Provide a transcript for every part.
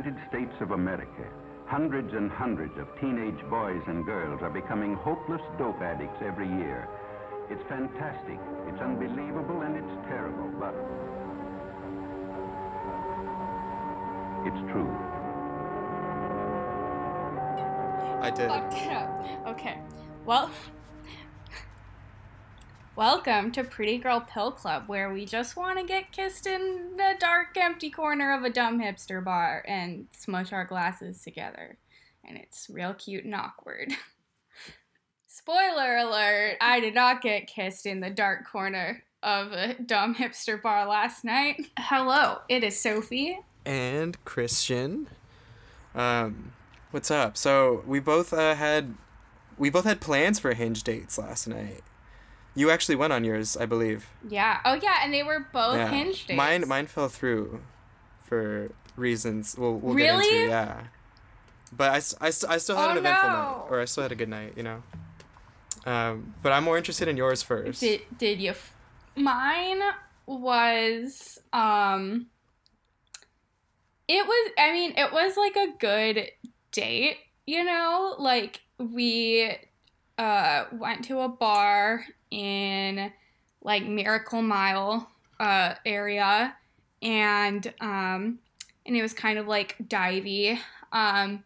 United States of America, hundreds and hundreds of teenage boys and girls are becoming hopeless dope addicts every year. It's fantastic, it's unbelievable, and it's terrible, but it's true. I did. Fucked it up. Okay. Well, welcome to Pretty Girl Pill Club, where we just want to get kissed in the dark, empty corner of a dumb hipster bar and smush our glasses together. And it's real cute and awkward. Spoiler alert! I did not get kissed in the dark corner of a dumb hipster bar last night. Hello, it is Sophie. And Christian. Um, what's up? So we both uh, had we both had plans for hinge dates last night. You actually went on yours, I believe. Yeah. Oh yeah, and they were both yeah. hinge dates. Mine mine fell through for reasons we'll we'll Really? get into. Yeah. But I, I, st- I still had Oh, an eventful no. night, or I still had a good night, you know. Um, but I'm more interested in yours first. Did did you? F- Mine was um. It was. I mean, it was like a good date. You know, like we uh went to a bar in like Miracle Mile uh area, and um, and it was kind of like divey. Um,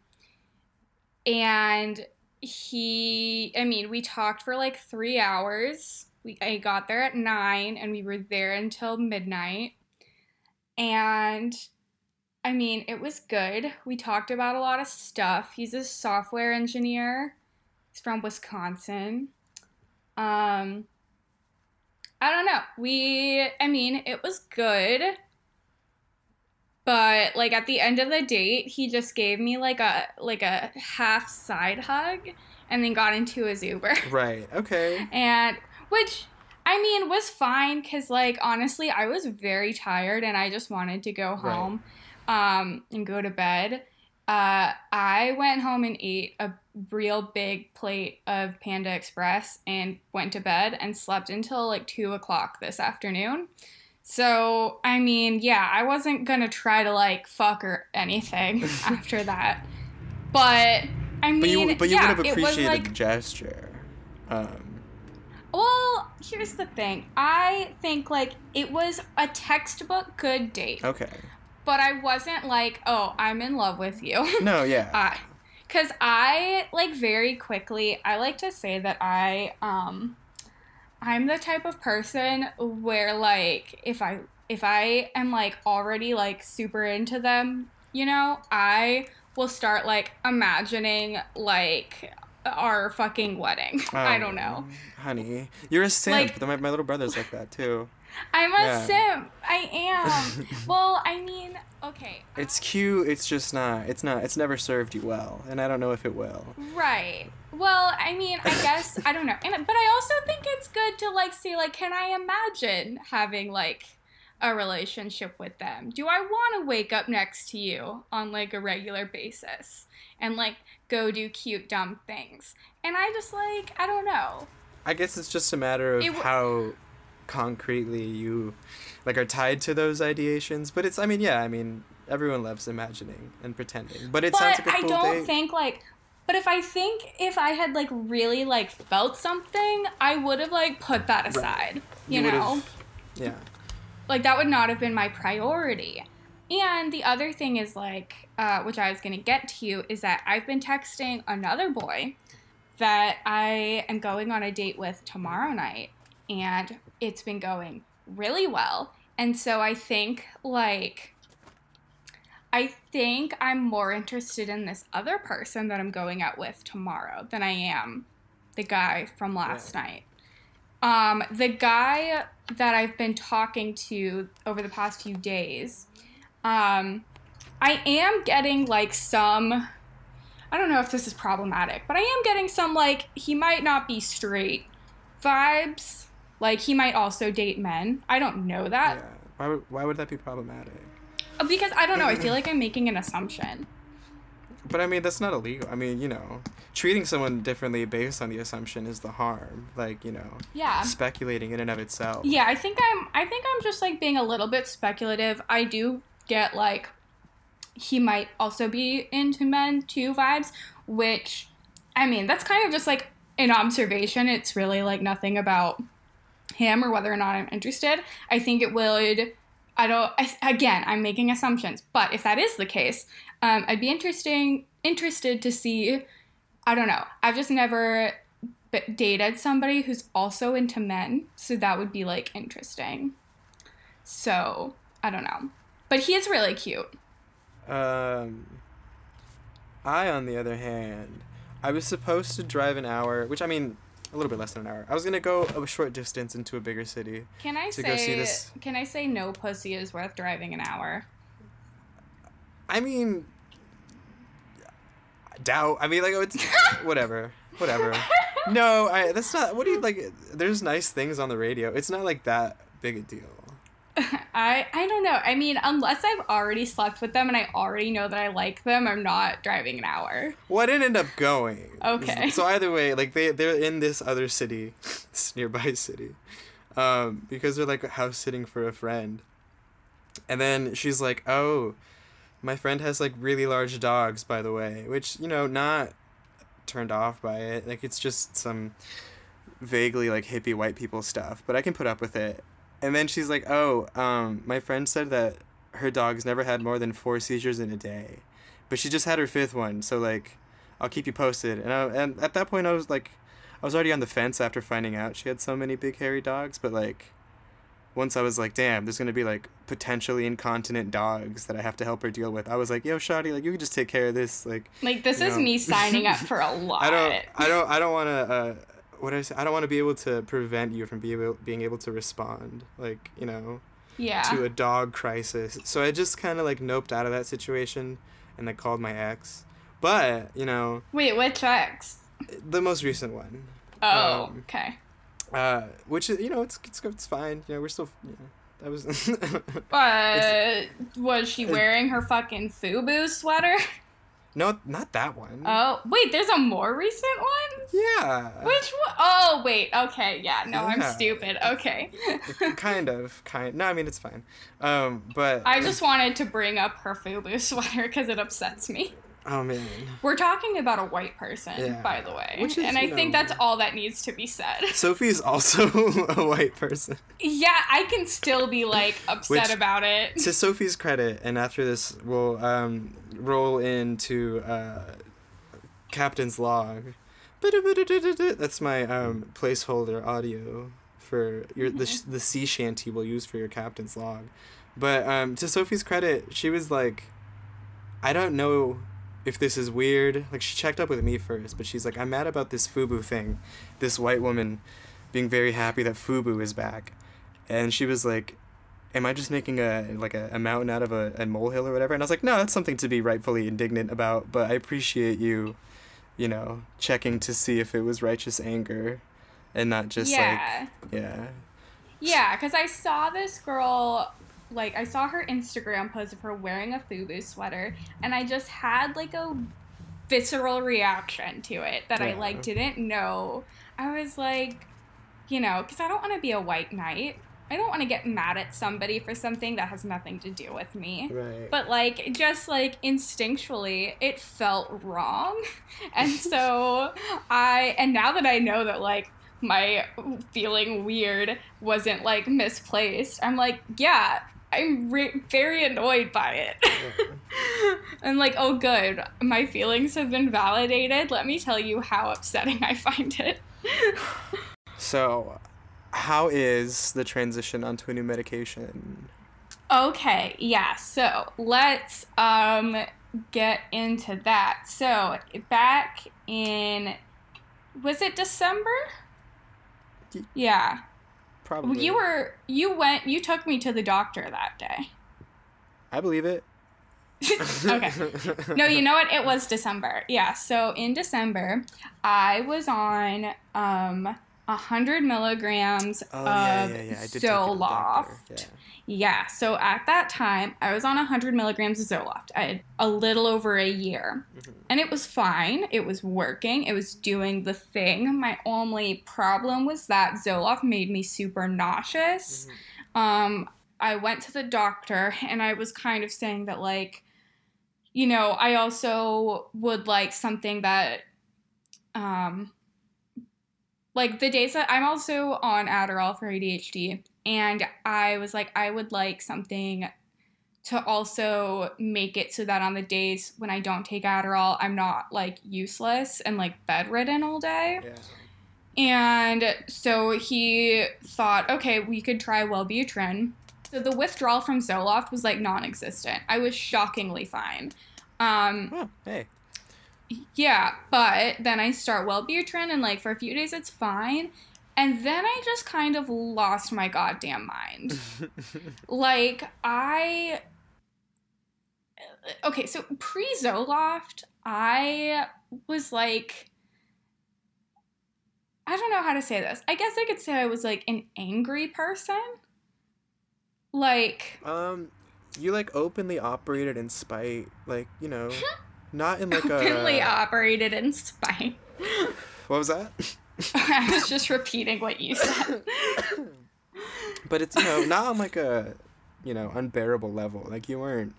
and he i mean we talked for like three hours. We i got there at nine and we were there until midnight. And i mean it was good. We talked about a lot of stuff. He's a software engineer he's from wisconsin um i don't know we i mean it was good but like at the end of the date he just gave me like a like a half side hug and then got into his uber Right. Okay. and which i mean was fine because like honestly i was very tired and i just wanted to go Right. home um and go to bed uh i went home and ate a real big plate of panda express and went to bed and slept until like two o'clock this afternoon so i mean yeah i wasn't gonna try to like fuck or anything after that but i mean But you but you yeah, would have appreciated like the gesture. Um, well, here's the thing. I think like it was a textbook good date, okay. But I wasn't like, "Oh, I'm in love with you." No. Yeah. I cuz I like very quickly, I like to say that I um I'm the type of person where like if I if I am like already like super into them, you know, I will start like imagining like our fucking wedding. I don't know. Um, honey. You're a simp. Like- my, my little brother's like that too. I'm a Yeah. simp. I am. well, I mean, okay. It's um, cute. It's just not. It's not. It's never served you well, and I don't know if it will. Right. Well, I mean, I guess I don't know. And but I also think it's good to like see like can I imagine having like a relationship with them? Do I want to wake up next to you on like a regular basis and like go do cute dumb things? And I just like I don't know. I guess it's just a matter of It how concretely you like are tied to those ideations. But it's. I mean, yeah. I mean, everyone loves imagining and pretending. But it but sounds like a cool i don't date. think like but if I think if I had like really like felt something, I would have like put that aside. You, would've- know? Yeah. like that would not have been my priority. And the other thing is like, uh, which I was gonna get to you, is that I've been texting another boy that I am going on a date with tomorrow night, and it's been going really well. And so I think like, I think I'm more interested in this other person that I'm going out with tomorrow than I am the guy from last night. Um, the guy that I've been talking to over the past few days, um, I am getting like some. I don't know if this is problematic, but I am getting some like he might not be straight vibes. Like he might also date men. I don't know that Yeah. Why would Why would that be problematic? because I don't know. I feel like I'm making an assumption. But I mean, that's not illegal. I mean, you know, treating someone differently based on the assumption is the harm. Like, you know, Yeah. speculating in and of itself. Yeah, I think I'm I think I'm just like being a little bit speculative. I do get like he might also be into men too vibes, which I mean, that's kind of just like an observation. It's really like nothing about him or whether or not I'm interested. I think it would. I don't. I, again, I'm making assumptions, but if that is the case, um, I'd be interesting interested to see. I don't know. I've just never dated somebody who's also into men, so that would be like interesting. So I don't know, but he is really cute. Um, I, on the other hand, I was supposed to drive an hour, which I mean, a little bit less than an hour. I was gonna go a short distance into a bigger city. Can I To say? go see this- Can I say no pussy is worth driving an hour? I mean, doubt. I mean, like, it's whatever, whatever. No, I. That's not. What do you like? There's nice things on the radio. It's not like that big a deal. I I don't know. I mean, unless I've already slept with them and I already know that I like them, I'm not driving an hour. Well, I didn't end up going. Okay. So either way, like they they're in this other city, this nearby city, um, because they're like house sitting for a friend, and then she's like, "Oh, my friend has like really large dogs, by the way," which you know not turned off by it. Like it's just some vaguely like hippie white people stuff, but I can put up with it. And then she's like, "Oh, um, my friend said that her dog's never had more than four seizures in a day, but she just had her fifth one. So like, I'll keep you posted." And I, and at that point, I was like, I was already on the fence after finding out she had so many big hairy dogs. But like, once I was like, "Damn, there's gonna be like potentially incontinent dogs that I have to help her deal with," I was like, "Yo, Shotty, like you can just take care of this." Like, Like this is know. me signing up for a lot. I don't, I don't, I don't want to. Uh, what I say? I don't want to be able to prevent you from being able, being able to respond, like you know, yeah. to a dog crisis. So I just kind of like noped out of that situation, and I called my ex. But you know, Wait, which ex? the most recent one, Oh, Um, okay. uh, which is you know, it's it's it's fine. You know, we're still. You know, that was. But was she wearing her fucking FUBU sweater? no, not that one. Oh, wait, there's a more recent one? yeah. Which one? Oh, wait. Okay, yeah. No, I'm stupid. Okay. kind of, kind. No, I mean it's fine. Um, but I just wanted to bring up her FUBU sweater because it upsets me. Oh man. We're talking about a white person, Yeah. by the way. Is, and I you think that's all that needs to be said. Sophie's also a white person. Yeah, I can still be like upset Which- about it. to Sophie's credit, and after this, we'll um, roll into uh, Captain's Log. That's my um, placeholder audio for your the, sh- the sea shanty we'll use for your Captain's Log. But um, to Sophie's credit, she was like, I don't know if this is weird. Like, she checked up with me first, but she's like, I'm mad about this FUBU thing. This white woman being very happy that FUBU is back. And she was like, am I just making a like a, a mountain out of a, a molehill or whatever? And I was like, no, that's something to be rightfully indignant about, but I appreciate you, you know, checking to see if it was righteous anger and not just yeah. like yeah. Yeah, because I saw this girl, like, I saw her Instagram post of her wearing a FUBU sweater, and I just had, like, a visceral reaction to it that I, like, uh-huh. didn't know. I was like, you know, because I don't want to be a white knight. I don't want to get mad at somebody for something that has nothing to do with me. Right. But like just like instinctually it felt wrong. And so I and now that I know that like my feeling weird wasn't like misplaced, I'm like, yeah, I'm re- very annoyed by it. I'm like, oh, good. My feelings have been validated. Let me tell you how upsetting I find it. so, how is the transition onto a new medication? Okay, yeah. So let's um get into that. So back in was it December? Yeah. Probably. You were you went you took me to the doctor that day. I believe it. okay. No, you know what? It was December. Yeah. So in December, I was on um a hundred milligrams Oh of yeah, yeah, yeah. I did take you to the Zoloft. Yeah. So at that time, I was on 100 milligrams of Zoloft. I had a little over a year. Mhm. And it was fine. It was working. It was doing the thing. My only problem was that Zoloft made me super nauseous. Mhm. Um, I went to the doctor and I was kind of saying that, like, you know, I also would like something that, um, like the days that I'm also on Adderall for ADHD, and I was like, I would like something to also make it so that on the days when I don't take Adderall, I'm not like useless and like bedridden all day. Yeah. And so he thought, okay, we could try Wellbutrin. So the withdrawal from Zoloft was like non-existent. I was shockingly fine. Um, Oh, hey. Yeah, but then I start Wellbutrin, and like for a few days it's fine, and then I just kind of lost my goddamn mind. like I, okay, so pre Zoloft, I was like. I don't know how to say this. I guess I could say I was like an angry person. Like, um, you like openly operated in spite, like you know, not in like openly a. operated in spite. What was that? I was just repeating what you said. but it's you know not on like a, you know, unbearable level. Like you weren't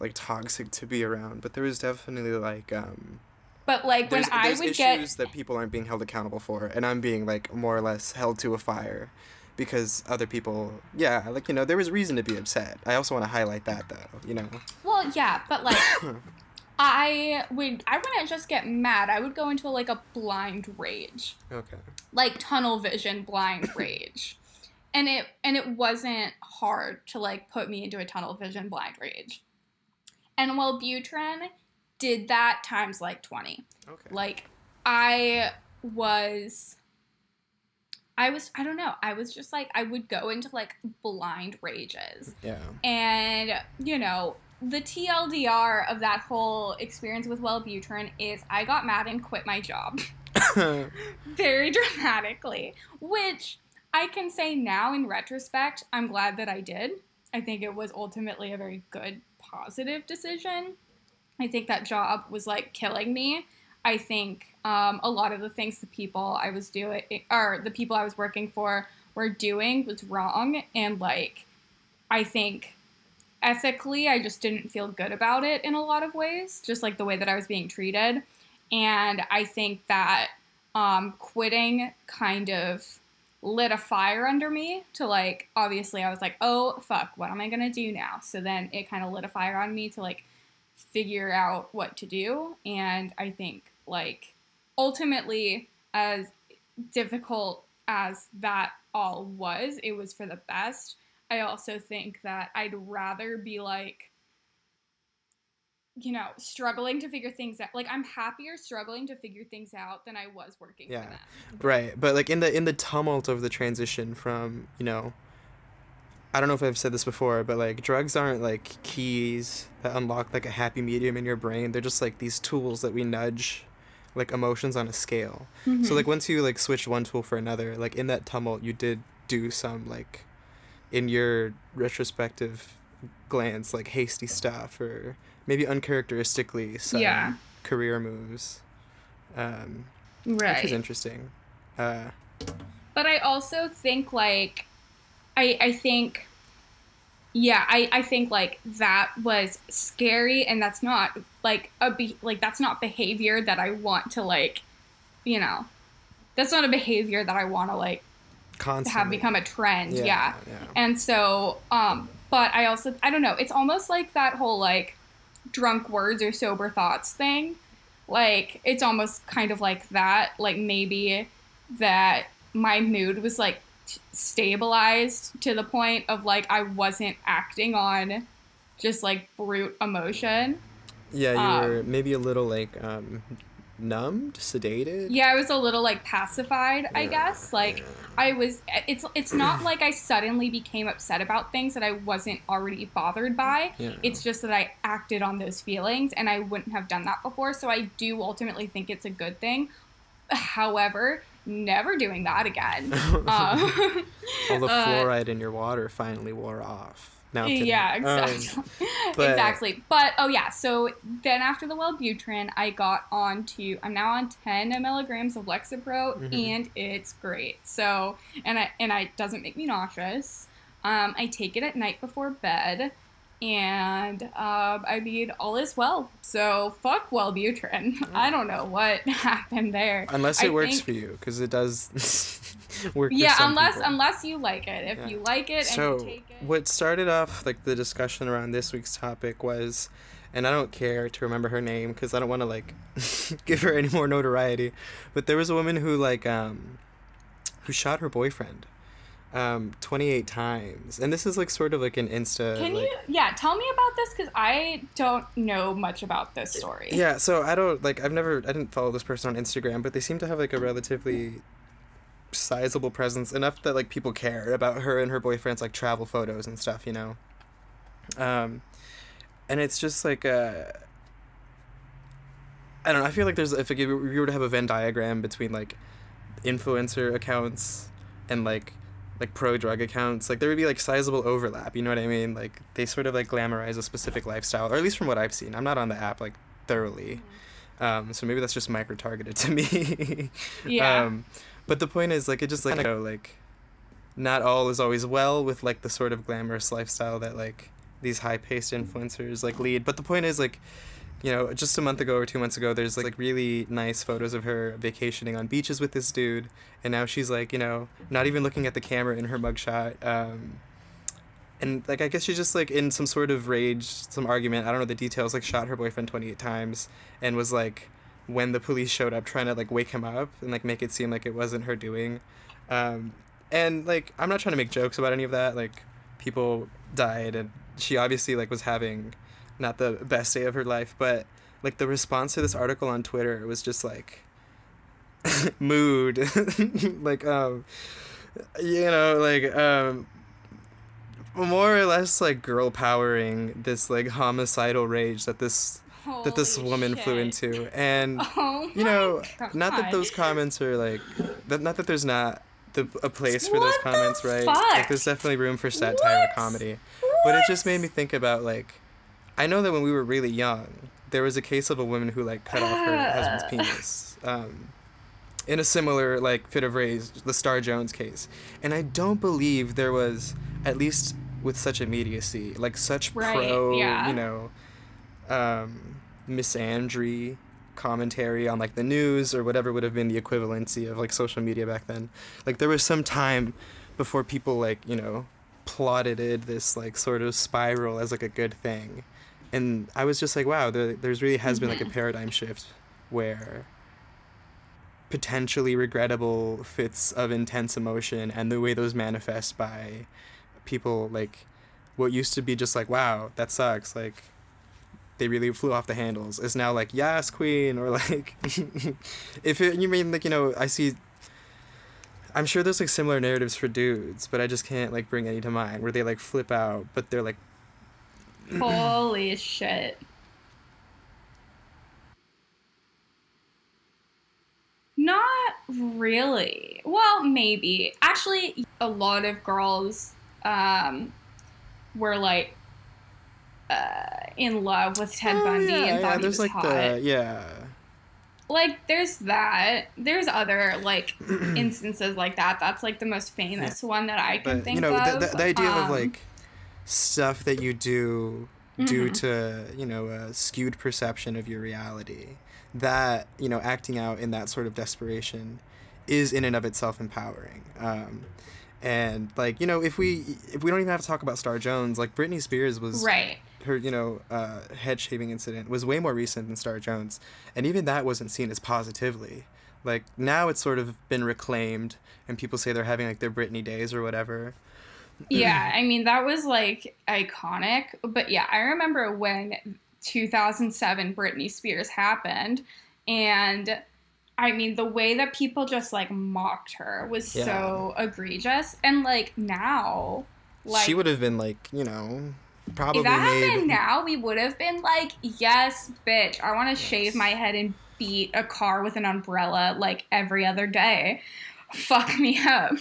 like toxic to be around, but there was definitely like um. But like when There's, I would issues get that people aren't being held accountable for, and I'm being like more or less held to a fire, because other people, yeah, like you know, there was reason to be upset. I also want to highlight that though, you know. well, yeah, but like I would I wouldn't just get mad. I would go into like a blind rage. Okay. Like tunnel vision blind rage. And it and it wasn't hard to like put me into a tunnel vision blind rage. And Wellbutrin did that times like 20. Okay. Like I was I was I don't know. I was just like I would go into like blind rages. yeah. And, you know, the TLDR of that whole experience with Wellbutrin is I got mad and quit my job very dramatically, which I can say now in retrospect, I'm glad that I did. I think it was ultimately a very good, positive decision. I think that job was like killing me. I think um, a lot of the things the people I was doing, or the people I was working for, were doing was wrong. And like, I think ethically, I just didn't feel good about it in a lot of ways, just like the way that I was being treated. And I think that um, quitting kind of lit a fire under me to like, obviously, I was like, oh, fuck, what am I to do now? So then it kind of lit a fire on me to like figure out what to do. And I think, like, ultimately, as difficult as that all was, it was for the best. I also think that I'd rather be like, you know, struggling to figure things out. Like I'm happier struggling to figure things out than I was working Yeah. for them. Right, but like in the in the tumult of the transition from you know, I don't know if I've said this before, but like drugs aren't like keys that unlock like a happy medium in your brain. They're just like these tools that we nudge, like emotions on a scale. Mm-hmm. So like once you like switch one tool for another, like in that tumult, you did do some like, in your retrospective glance, like hasty stuff or maybe uncharacteristically some Yeah. career moves. Um, right. which is interesting. Uh, But I also think like I I think yeah, I I think like that was scary and that's not like a be- like that's not behavior that I want to like you know. That's not a behavior that I want to like constantly. have become a trend. yeah. yeah. And so, um, but I also, I don't know, it's almost like that whole like drunk words or sober thoughts thing. Like, it's almost kind of like that. Like, maybe that my mood was like t- stabilized to the point of like I wasn't acting on just like brute emotion. Yeah, you Um, were maybe a little like um, numbed, sedated. Yeah, I was a little like pacified, I guess. Like yeah. I was it's it's not like I suddenly became upset about things that I wasn't already bothered by. Yeah. It's just that I acted on those feelings and I wouldn't have done that before, so I do ultimately think it's a good thing. However, never doing that again. um, All the uh, fluoride in your water finally wore off. Now, I'm kidding. Yeah, Um, exactly. but- exactly. But oh yeah, so then after the Wellbutrin, I got on to I'm now on 10 milligrams of Lexapro, Mhm. and it's great. So and I and I it doesn't make me nauseous. Um, I take it at night before bed, and um, I mean, all is well. So fuck Wellbutrin. I don't know what happened there. Unless it I works think- for you, because it does work. Yeah, unless people. unless you like it. If Yeah. you like it and so you take it. what started off like the discussion around this week's topic was and i don't care to remember her name because i don't want to like give her any more notoriety but there was a woman who like um who shot her boyfriend um 28 times and this is like sort of like an insta Can like, you, yeah, tell me about this because I don't know much about this story. yeah so i don't like i've never i didn't follow this person on instagram but they seem to have like a relatively sizable presence enough that like people care about her and her boyfriend's like travel photos and stuff you know? Um and it's just like uh i don't know i feel like there's if you were to have a venn diagram between like influencer accounts and like like pro drug accounts like there would be like sizable overlap you know what i mean? Like they sort of like glamorize a specific lifestyle or at least from what i've seen. I'm not on the app like thoroughly. Um so maybe that's just micro targeted to me. Yeah. um but the point is like it just like you know, like not all is always well with like the sort of glamorous lifestyle that like these high paced influencers like lead. But the point is like you know just a month ago or two months ago there's like really nice photos of her vacationing on beaches with this dude. And now she's like you know not even looking at the camera in her mugshot. Um and like i guess she's just like in some sort of rage some argument i don't know the details like shot her boyfriend 28 times and was like when the police showed up trying to like wake him up and like make it seem like it wasn't her doing. Um and like i'm not trying to make jokes about any of that like people died and she obviously like was having not the best day of her life but like the response to this article on twitter was just like mood. Like um you know like um more or less like girl powering this like homicidal rage that this that this woman flew into. And Oh you know my not that those comments are like that not that there's not the, a place for those What the comments right? Like there's definitely room for satire What? comedy. But it just made me think about like i know that when we were really young there was a case of a woman who like cut off her husband's Uh. penis um, in a similar like fit of rage the star jones case. And i don't believe there was at least with such immediacy like such Right, pro yeah. you know um misandry commentary on like the news or whatever would have been the equivalency of like social media back then. Like there was some time before people like you know plotted this like sort of spiral as like a good thing. And i was just like wow there, there's really has been like a paradigm shift where potentially regrettable fits of intense emotion and the way those manifest by people like what used to be just like wow that sucks like they really flew off the handles is now like yes queen or like if it, you mean like you know i see i'm sure there's like similar narratives for dudes but i just can't like bring any to mind where they like flip out but they're like Holy shit. Not really. Well, maybe. Actually, a lot of girls um, were like uh, in love with Ted oh, Bundy yeah, and yeah, thought he there's was like hot. the yeah Like, there's that. There's other like instances like that. That's like the most famous one that I can but think you know of. the, the, the idea of Um, like stuff that you do due Mhm. to you know a skewed perception of your reality that you know acting out in that sort of desperation is in and of itself empowering um, and like you know if we if we don't even have to talk about star jones like britney spears was right. Her you know uh, head shaving incident was way more recent than star jones and even that wasn't seen as positively like now it's sort of been reclaimed and people say they're having like their britney days or whatever yeah, I mean that was like iconic. But yeah, I remember when 2007 Britney Spears happened, and I mean the way that people just like mocked her was so egregious. And like now, like she would have been like you know probably if that made happened now, we would have been like, yes, bitch, I want to shave my head and beat a car with an umbrella like every other day. Fuck me up.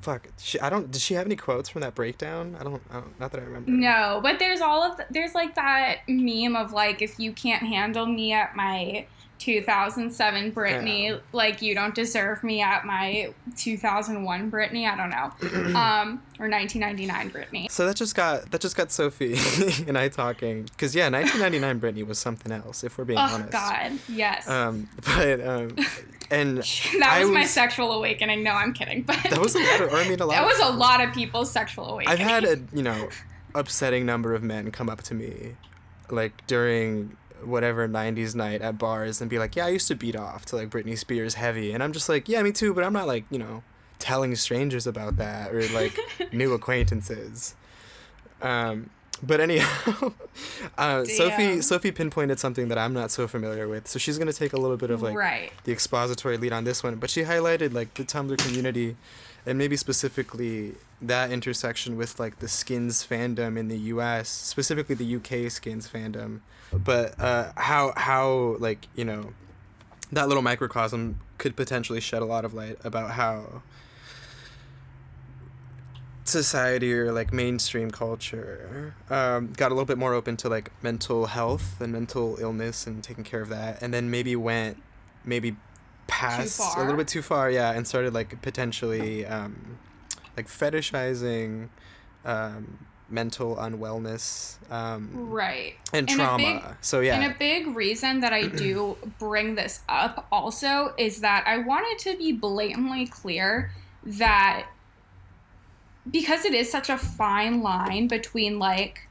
fuck she, i don't did she have any quotes from that breakdown i don't, I don't not that i remember No, but there's all of the, there's like that meme of like if you can't handle me at my 2007 Britney. Yeah. Like you don't deserve me at my 2001 Britney. I don't know, um, or 1999 Britney. So that just got that just got Sophie and I talking because yeah, 1999 Britney was something else if we're being Oh honest. Oh God, yes. Um, but um, and that I was, my sexual awakening. No, I'm kidding. But that was a lot of, or I mean a lot. that was a lot of people's sexual awakening. I've had a you know upsetting number of men come up to me like during whatever 90s night at bars and be like yeah i used to beat off to like britney spears heavy. And i'm just like yeah me too but i'm not like you know telling strangers about that or like new acquaintances. Um but anyhow uh, sophie sophie pinpointed something that i'm not so familiar with. So she's going to take a little bit of like right. the expository lead on this one, but she highlighted like the Tumblr community and maybe specifically that intersection with like the skins fandom in the US, specifically the UK skins fandom. But uh, how how like, you know, that little microcosm could potentially shed a lot of light about how society or like mainstream culture um, got a little bit more open to like mental health and mental illness and taking care of that and then maybe went maybe past a little bit too far yeah and started like potentially um, like fetishizing um, mental unwellness um, Right. and And trauma. big- so yeah. And a big reason that I do bring this up also is that I wanted to be blatantly clear that because it is such a fine line between like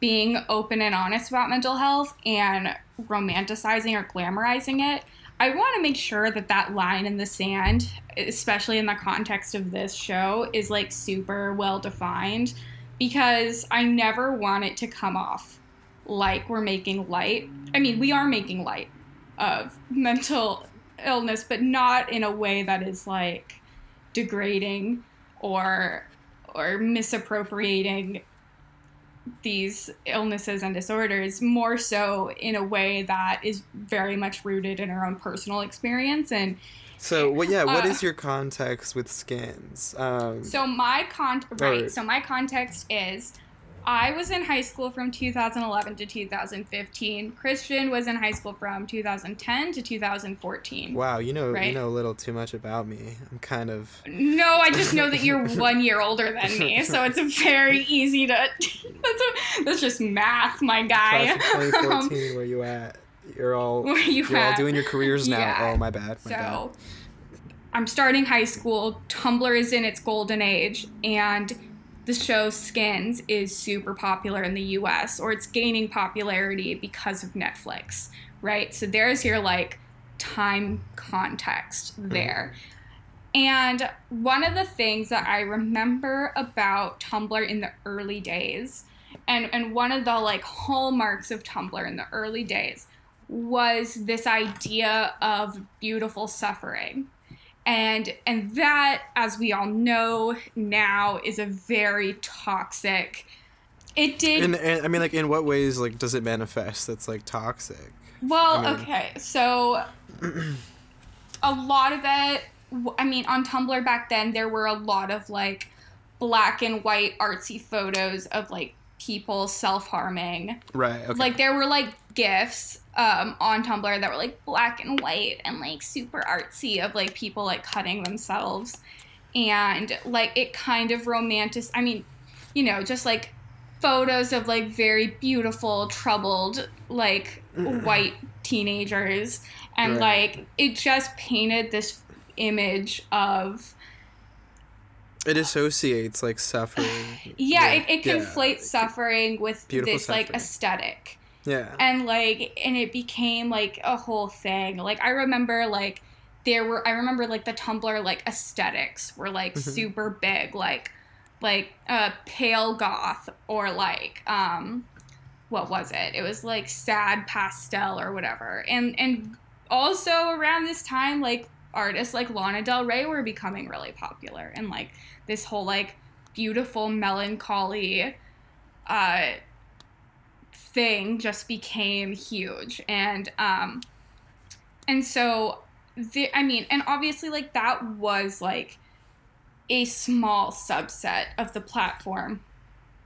being open and honest about mental health and romanticizing or glamorizing it, I want to make sure that that line in the sand, especially in the context of this show, is like super well defined because I never want it to come off like we're making light. I mean, we are making light of mental illness, but not in a way that is like degrading or or misappropriating these illnesses and disorders more so in a way that is very much rooted in our own personal experience and so what yeah what uh, is your context with skins um, So my con right. So my context is, I was in high school from 2011 to 2015. Christian was in high school from 2010 to 2014. wow you know you know a little too much about me i'm kind of No, I just know that you're one year older than me, so it's very easy to. That's, a, that's just math, my guy. of um, 2014 where you at you're all Where you you're all doing your careers now Yeah. oh my bad my bad So, I'm starting high school. Tumblr is in its golden age, and the show Skins is super popular in the US, or it's gaining popularity because of Netflix, right? So, there's your like time context mm-hmm. there. And one of the things that I remember about Tumblr in the early days, and, and one of the like hallmarks of Tumblr in the early days, was this idea of beautiful suffering. And and that, as we all know now, is a very toxic. It did and, and i mean like in what ways like does it manifest that's like toxic Well, I mean- okay, so a lot of it. i mean, on Tumblr back then, there were a lot of like black and white artsy photos of like people self harming. right okay Like there were like gifs um, on Tumblr that were like black and white and like super artsy of like people like cutting themselves, and like it kind of romantic. I mean, you know, just like photos of like very beautiful, troubled like white teenagers, and Right. like it just painted this image of it associates like suffering yeah, it, it yeah, conflates suffering with Beautiful this like aesthetic. Yeah. And like and it became like a whole thing. Like i remember like there were i remember like the tumblr like aesthetics were like Mhm. super big. Like like uh pale goth or like um what was it? It was like sad pastel or whatever. And and also around this time like artists like lana del rey were becoming really popular. And like this whole like beautiful melancholy uh thing just became huge. And um and so the i mean and obviously like that was like a small subset of the platform.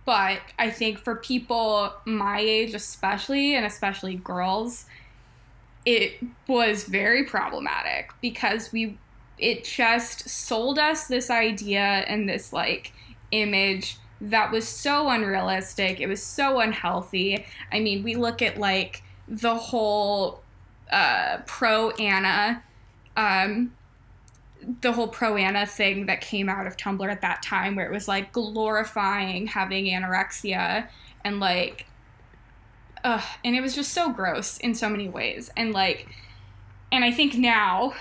But i think for people my age especially and especially girls it was very problematic because we it just sold us this idea and this like image that was so unrealistic. It was so unhealthy. I mean, we look at like the whole uh, pro ana, um, the whole pro ana thing that came out of Tumblr at that time, where it was like glorifying having anorexia and like, ugh, and it was just so gross in so many ways. And like, and I think now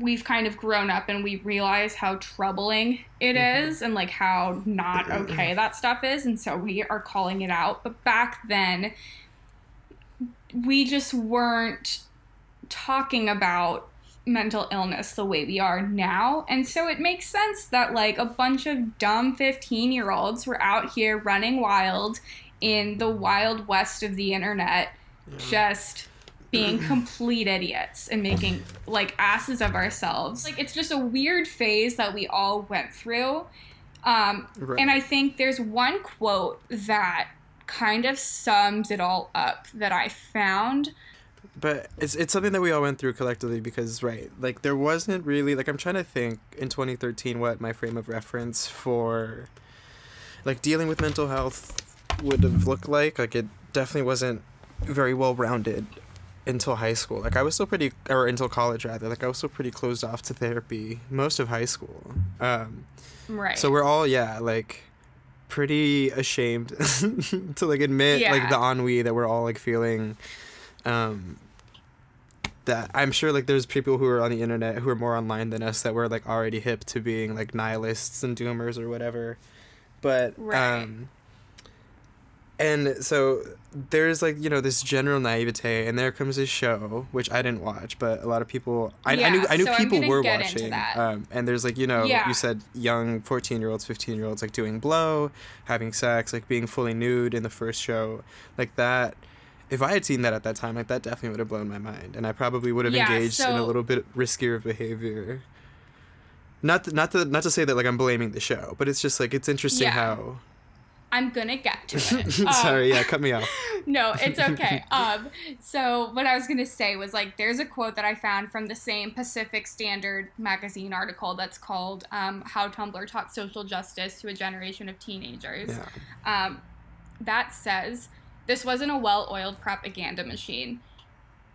we've kind of grown up and we realize how troubling it Mhm. is and like how not okay that stuff is and so we are calling it out. But back then we just weren't talking about mental illness the way we are now. And so it makes sense that like a bunch of dumb 15 year olds were out here running wild in the wild west of the internet just being complete idiots and making like asses of ourselves. Like it's just a weird phase that we all went through. Um, Right. and I think there's one quote that kind of sums it all up that I found. but it's it's something that we all went through collectively because right like there wasn't really like i'm trying to think in 2013 what my frame of reference for like dealing with mental health would have looked like like it definitely wasn't very well rounded until high school like i was still pretty or until college rather like i was still pretty closed off to therapy most of high school um Right. so we're all yeah like pretty ashamed to like admit like Yeah. the ennui that we're all like feeling um that i'm sure like there's people who are on the internet who are more online than us that were like already hip to being like nihilists and doomers or whatever but Right. um and so there's like you know this general naivete and there comes this show which i didn't watch but a lot of people i, I knew i knew so people were watching um and there's like you know Yeah. you said young 14 year olds 15 year olds like doing blow having sex like being fully nude in the first show like that if i had seen that at that time like that definitely would have blown my mind and i probably would have Yeah, engaged in a little bit riskier of behavior not to, not to not to say that like i'm blaming the show but it's just like it's interesting Yeah. how I'm gonna get to it. Um, sorry yeah cut me off no, it's okay. Um, so what I was gonna say was like, there's a quote that I found from the same Pacific Standard magazine article that's called um, "How Tumblr Taught Social Justice to a Generation of Teenagers." yeah Um, that says, "This wasn't a well-oiled propaganda machine.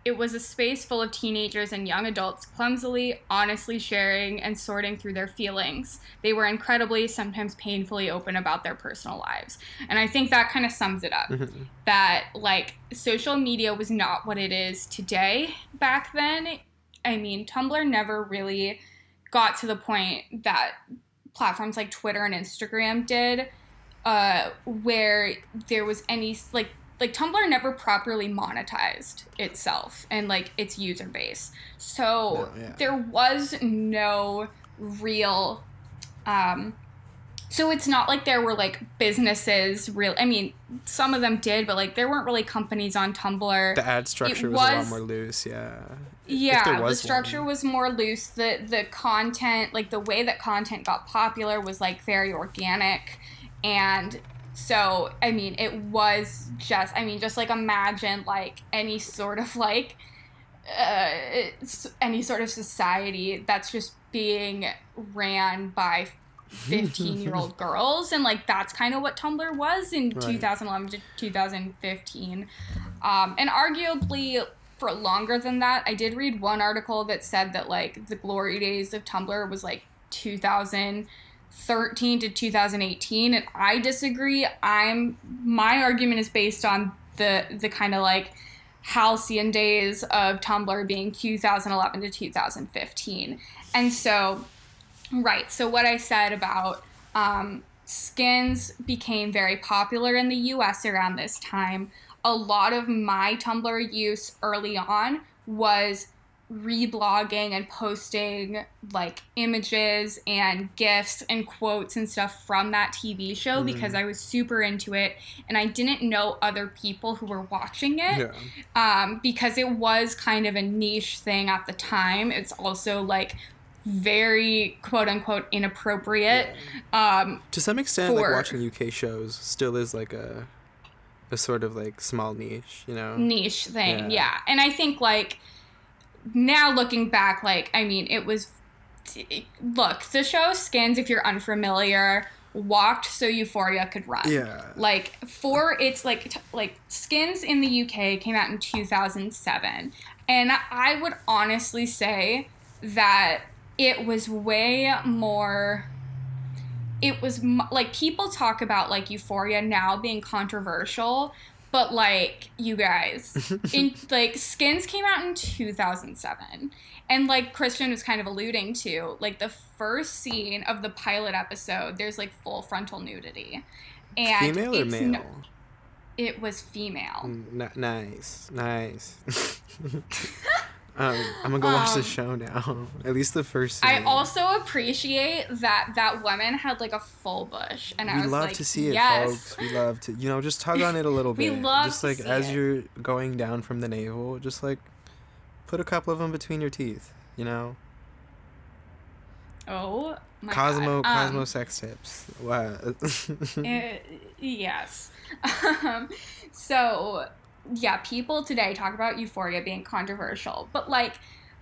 It was a space full of teenagers and young adults clumsily, honestly sharing and sorting through their feelings. They were incredibly, sometimes painfully open about their personal lives. And I think that kind of sums it up. Mhm. That, like, social media was not what it is today back then. I mean, Tumblr never really got to the point that platforms like Twitter and Instagram did, uh, where there was any, like, like Tumblr never properly monetized itself and like its user base. So No, yeah. there was no real um so it's not like there were like businesses real I mean some of them did but like there weren't really companies on Tumblr. the ad structure was, a lot more loose yeah yeah, the was structure one. was more loose. The the content, like the way that content got popular was like very organic and so I mean it was just I mean just like imagine like any sort of like uh, any sort of society that's just being ran by 15 year old girls and like that's kind of what tumblr was in Right. 2011 to 2015 um, and arguably for longer than that i did read one article that said that like the glory days of tumblr was like 2013 to 2018 and i disagree i'm my argument is based on the the kind of like halcyon days of tumblr being 2011 to 2015 and so Right. So what I said about um, skins became very popular in the U.S. around this time. A lot of my Tumblr use early on was reblogging and posting like images and gifs and quotes and stuff from that TV show Mhm. because I was super into it and I didn't know other people who were watching it yeah um, because it was kind of a niche thing at the time. It's also like very quote unquote inappropriate. Um, to some extent like watching uk shows still is like a a sort of like small niche you know niche thing, Yeah. yeah. And I think like now looking back, like I mean, it was. Look, the show Skins. If you're unfamiliar, walked so Euphoria could run. Yeah. Like for its like t- like Skins in the UK came out in 2007, and I would honestly say that it was way more it was m- like people talk about like euphoria now being controversial but like you guys in like skins came out in 2007 and like christian was kind of alluding to like the first scene of the pilot episode there's like full frontal nudity and Female or male? no- it was female n- nice, nice. um, I'm gonna go watch the Um, show now. At least the first. I also appreciate that that woman had like a full bush, and I was love like, to see it, yes. folks. We love to, you know, just tug on it a little We bit. love just like as it. you're going down from the navel, just like put a couple of them between your teeth. You know, Oh my Cosmo, God. Cosmo Um, sex tips. Wow. eh, yes. Um, so yeah, people today talk about Euphoria being controversial, but like.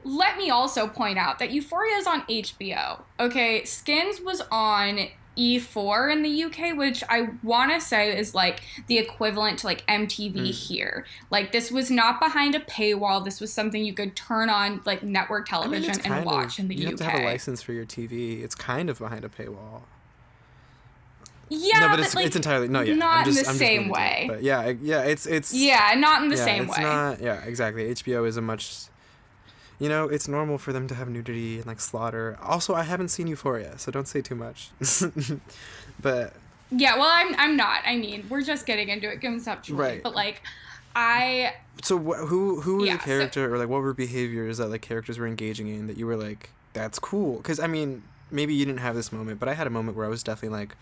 Let me also point out that Euphoria is on HBO. Okay, Skins was on E4 in the UK, which I want to say is like the equivalent to like MTV Mm. here. Like this was not behind a paywall. This was something you could turn on like network I mean, television and watch of, in the you UK. You have to have a license for your TV. It's kind of behind a paywall. Yeah, no, but but, it's, like, it's entirely no, yeah. not I'm just, in the I'm same gonna it. way. But yeah, yeah, it's it's yeah, not in the yeah, same it's way. Not, yeah, exactly. HBO is a much, you know, it's normal for them to have nudity and like slaughter. Also, I haven't seen Euphoria, so don't say too much. but Yeah, well, I'm I'm not. I mean, we're just getting into it conceptually, Right. but like, I so wh- who who was Yeah, the so- character or like what were behaviors that like characters were engaging in that you were like that's cool? Because I mean, maybe you didn't have this moment, but I had a moment where I was definitely like,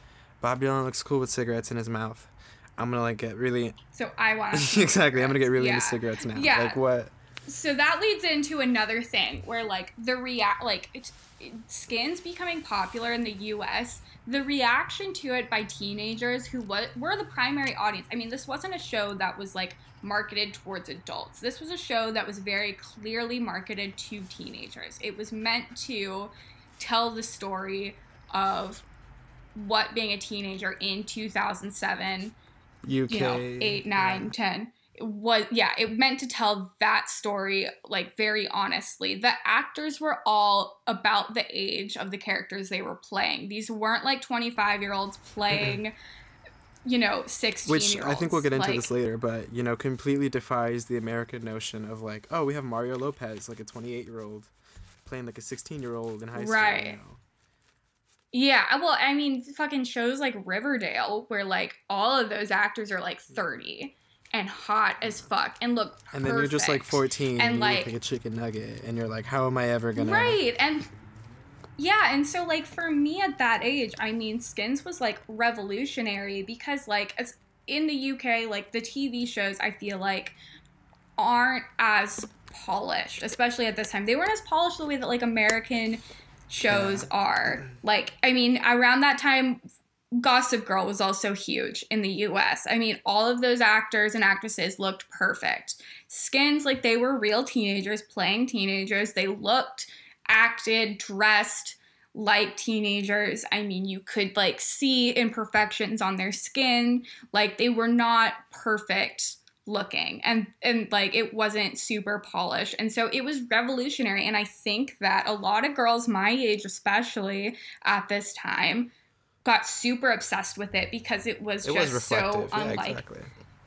Bob Dylan looks cool with cigarettes in his mouth. I'm gonna like get really so I want exactly. I'm gonna get really Yeah. into cigarettes now. Yeah. Like what? so that leads into another thing where like the react like it's, it, skins becoming popular in the US the reaction to it by teenagers who wa- were the primary audience I mean this wasn't a show that was like marketed towards adults this was a show that was very clearly marketed to teenagers it was meant to tell the story of what being a teenager in 2007 UK. you know, eight, nine, ten. It was yeah, it meant to tell that story like very honestly. The actors were all about the age of the characters they were playing. These weren't like 25 year olds playing, you know, 16 Which I think we'll get into like, this later, but you know, completely defies the American notion of like, oh, we have Mario Lopez, like a 28 year old, playing like a 16 year old in high school. Right. Yeah, well, I mean, fucking shows like Riverdale, where like all of those actors are like mm. 30 and hot as mm. fuck and look perfect. And then you're just like 14 and, And, you like- look like a chicken nugget, and you're like, how am I ever gonna? Right. And yeah, and so like for me at that age, I mean, Skins was like revolutionary because like as in the UK, like the TV shows I feel like aren't as polished, especially at this time. They weren't as polished the way that like American shows are. Like, I mean, around that time Gossip Girl was also huge in the US. I mean, all of those actors and actresses looked perfect. Skins, like they were real teenagers playing teenagers. They looked, acted, dressed like teenagers. I mean, you could like see imperfections on their skin. Like they were not perfect looking and and like it wasn't super polished and so it was revolutionary and i think that a lot of girls my age especially at this time got super obsessed with it because it was It just was so yeah, unlike exactly.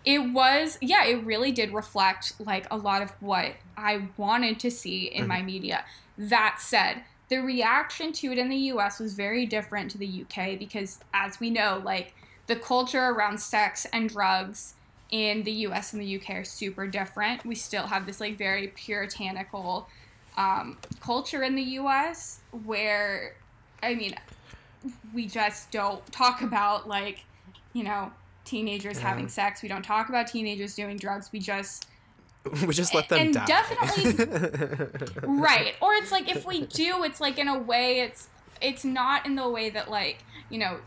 it was yeah it really did reflect like a lot of what i wanted to see in Mm-hmm. my media that said the reaction to it in the us was very different to the uk because as we know like the culture around sex and drugs in the us and the uk are super different we still have this like very puritanical um, culture in the us where i mean we just don't talk about like you know teenagers Yeah. having sex we don't talk about teenagers doing drugs we just we just let them and die. definitely- right or it's like if we do it's like in a way it's it's not in the way that like you know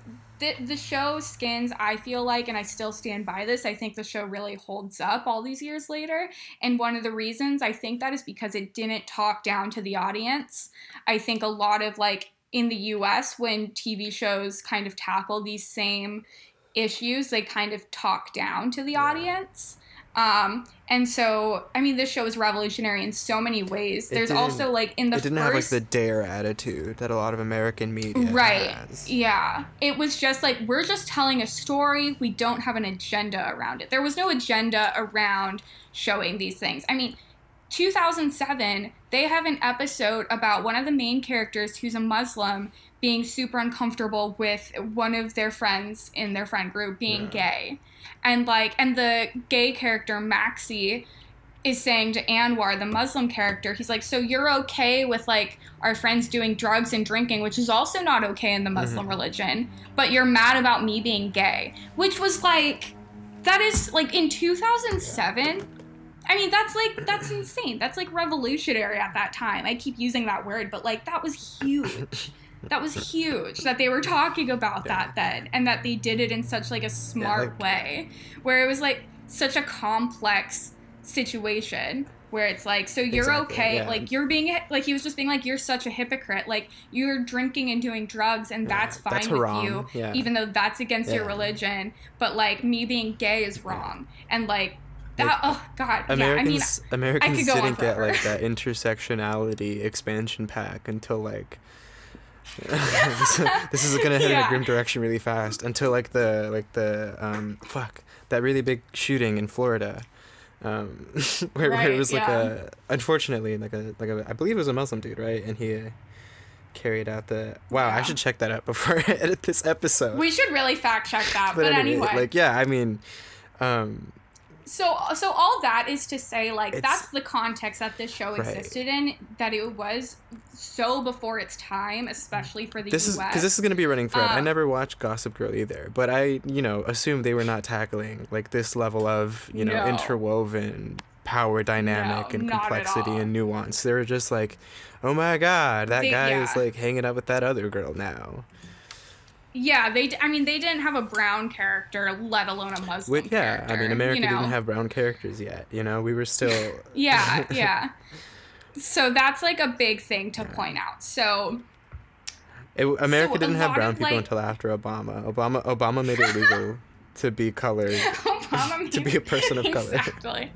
the, the show skins i feel like and i still stand by this i think the show really holds up all these years later. And one of the reasons i think that is because it didn't talk down to the audience. I think a lot of like in the us when tv shows kind of tackle these same issues they kind of talk down to the audience um, and so, I mean, this show is revolutionary in so many ways. It There's also like in the it didn't first have like the dare attitude that a lot of American media right. has. yeah. It was just like we're just telling a story. We don't have an agenda around it. There was no agenda around showing these things. I mean 2007 they have an episode about one of the main characters who's a muslim being super uncomfortable with one of their friends in their friend group being Yeah. gay and like and the gay character Maxxie is saying to Anwar, the Muslim character, he's like, So you're okay with like our friends doing drugs and drinking, which is also not okay in the Muslim mm-hmm. religion, but you're mad about me being gay. Which was like, that is like in 2007. I mean, that's like, that's insane. That's like revolutionary at that time. I keep using that word, but like, that was huge. That was huge that they were talking about that then and that they did it in such like a smart like- way where it was like such a complex situation where it's like so you're Exactly, okay yeah. like you're being like he was just being like you're such a hypocrite like you're drinking and doing drugs and Yeah, that's fine that's with haram, you yeah. even though that's against your religion but like me being gay is wrong and like that oh god Americans yeah Americans go on didn't get like that intersectionality expansion pack until like this, this is gonna head in a grim direction really fast. Until like the like the um fuck that really big shooting in Florida um where, where it was like yeah. a unfortunately like a like a I believe it was a Muslim dude right? And he uh, carried out the wow I should check that out before I edit this episode. We should really fact check that but, anyway, anyway. like yeah I mean um So, so all that is to say, like It's- that's the context that this show Right. existed in. That it was so before its time, especially for the this is because this is going to be a running thread. I Um, never watched Gossip Girl either, but I, you know, assume they were not tackling like this level of, you know, No. interwoven power dynamic No, and complexity and nuance. They were just like, oh my god, that They- guy is like hanging out with that other girl now. Yeah, they. I mean, they didn't have a brown character, let alone a Muslim. With, yeah, I mean, America you know? didn't have brown characters yet. You know, we were still. Yeah, yeah. So that's like a big thing to point out. So It, America So didn't have brown people like- until after Obama. Obama Obama made it legal to be colored. Obama To be a person of color. Exactly.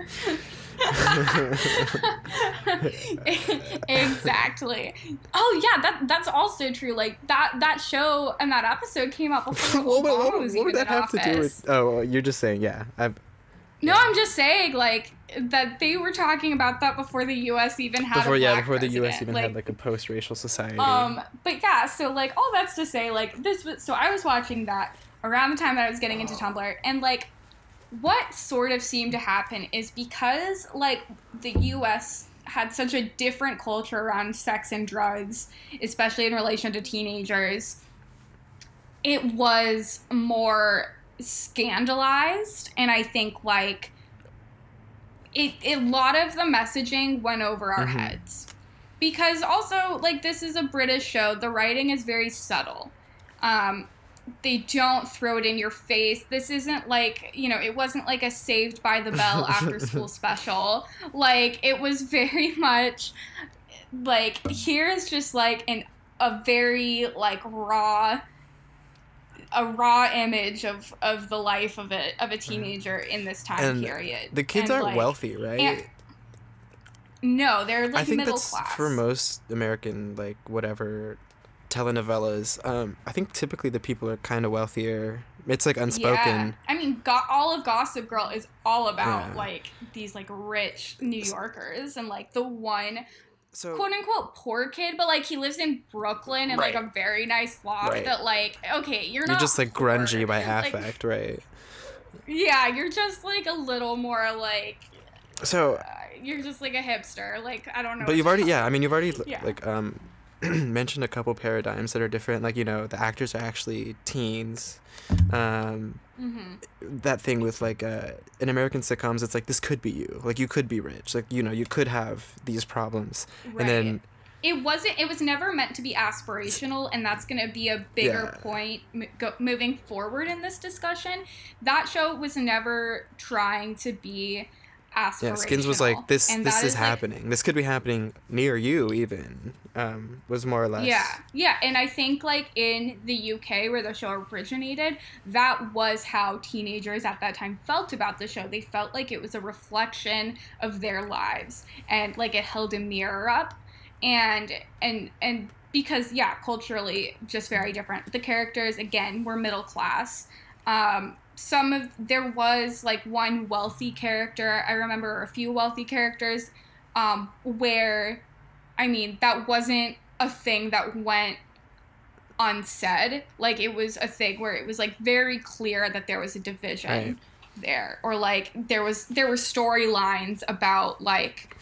exactly. Oh yeah, that that's also true. Like that that show and that episode came out before what, would- Obama what, would- was what would that have to do with? Oh, you're just saying, yeah. I've, No, I'm just saying like that they were talking about that before the U.S. even had before a yeah, before the U.S. even like, had like a post-racial society. Um, but yeah, so like all that's to say, like this was so I was watching that around the time that I was getting into Tumblr, and like what sort of seemed to happen is because like the U.S. had such a different culture around sex and drugs, especially in relation to teenagers. It was more scandalized, and I think like it, a lot of the messaging went over our Mhm. heads because also like this is a british show the writing is very subtle um they don't throw it in your face. This isn't like you know it wasn't like a saved by the bell after school special. Like it was very much like here's just like an a very like raw a raw image of of the life of a of a hmm. teenager in this time And period. the kids And, aren't like, wealthy, right? and- no they're like I think middle that's class. for most American like whatever telenovelas. Um, I think typically the people are kind of wealthier. It's like unspoken. Yeah. I mean, go- all of Gossip Girl is all about Yeah. like these like rich New Yorkers and like the one So quote unquote poor kid, but like he lives in Brooklyn in like a very nice loft Right. that like okay, you're, you're not just like poor. grungy by Like, affect, right? Yeah, you're just like a little more like So, uh, you're just like a hipster. Like I don't know. but you've already yeah. I mean you've already Yeah. like um mentioned a couple paradigms that are different. Like you know the actors are actually teens. Um, Mhm. that thing with like uh, in American sitcoms, it's like this could be you. Like you could be rich. Like you know you could have these problems. Right. And then it wasn't it was never meant to be aspirational and that's going to be a bigger Yeah. point m- go, moving forward in this discussion that show was never trying to be Yeah, Skins was like this. and this is like- happening. this could be happening near you, even. Um, was more or less. Yeah, yeah, and I think like in the UK where the show originated, that was how teenagers at that time felt about the show. They felt like it was a reflection of their lives and like it held a mirror up and and and because yeah, culturally just very different. The characters again were middle class. Um some of there was like one wealthy character. I remember a few wealthy characters um where I mean, that wasn't a thing that went unsaid. Like it was a thing where it was like very clear that there was a division Right. there, or like there was there were storylines about like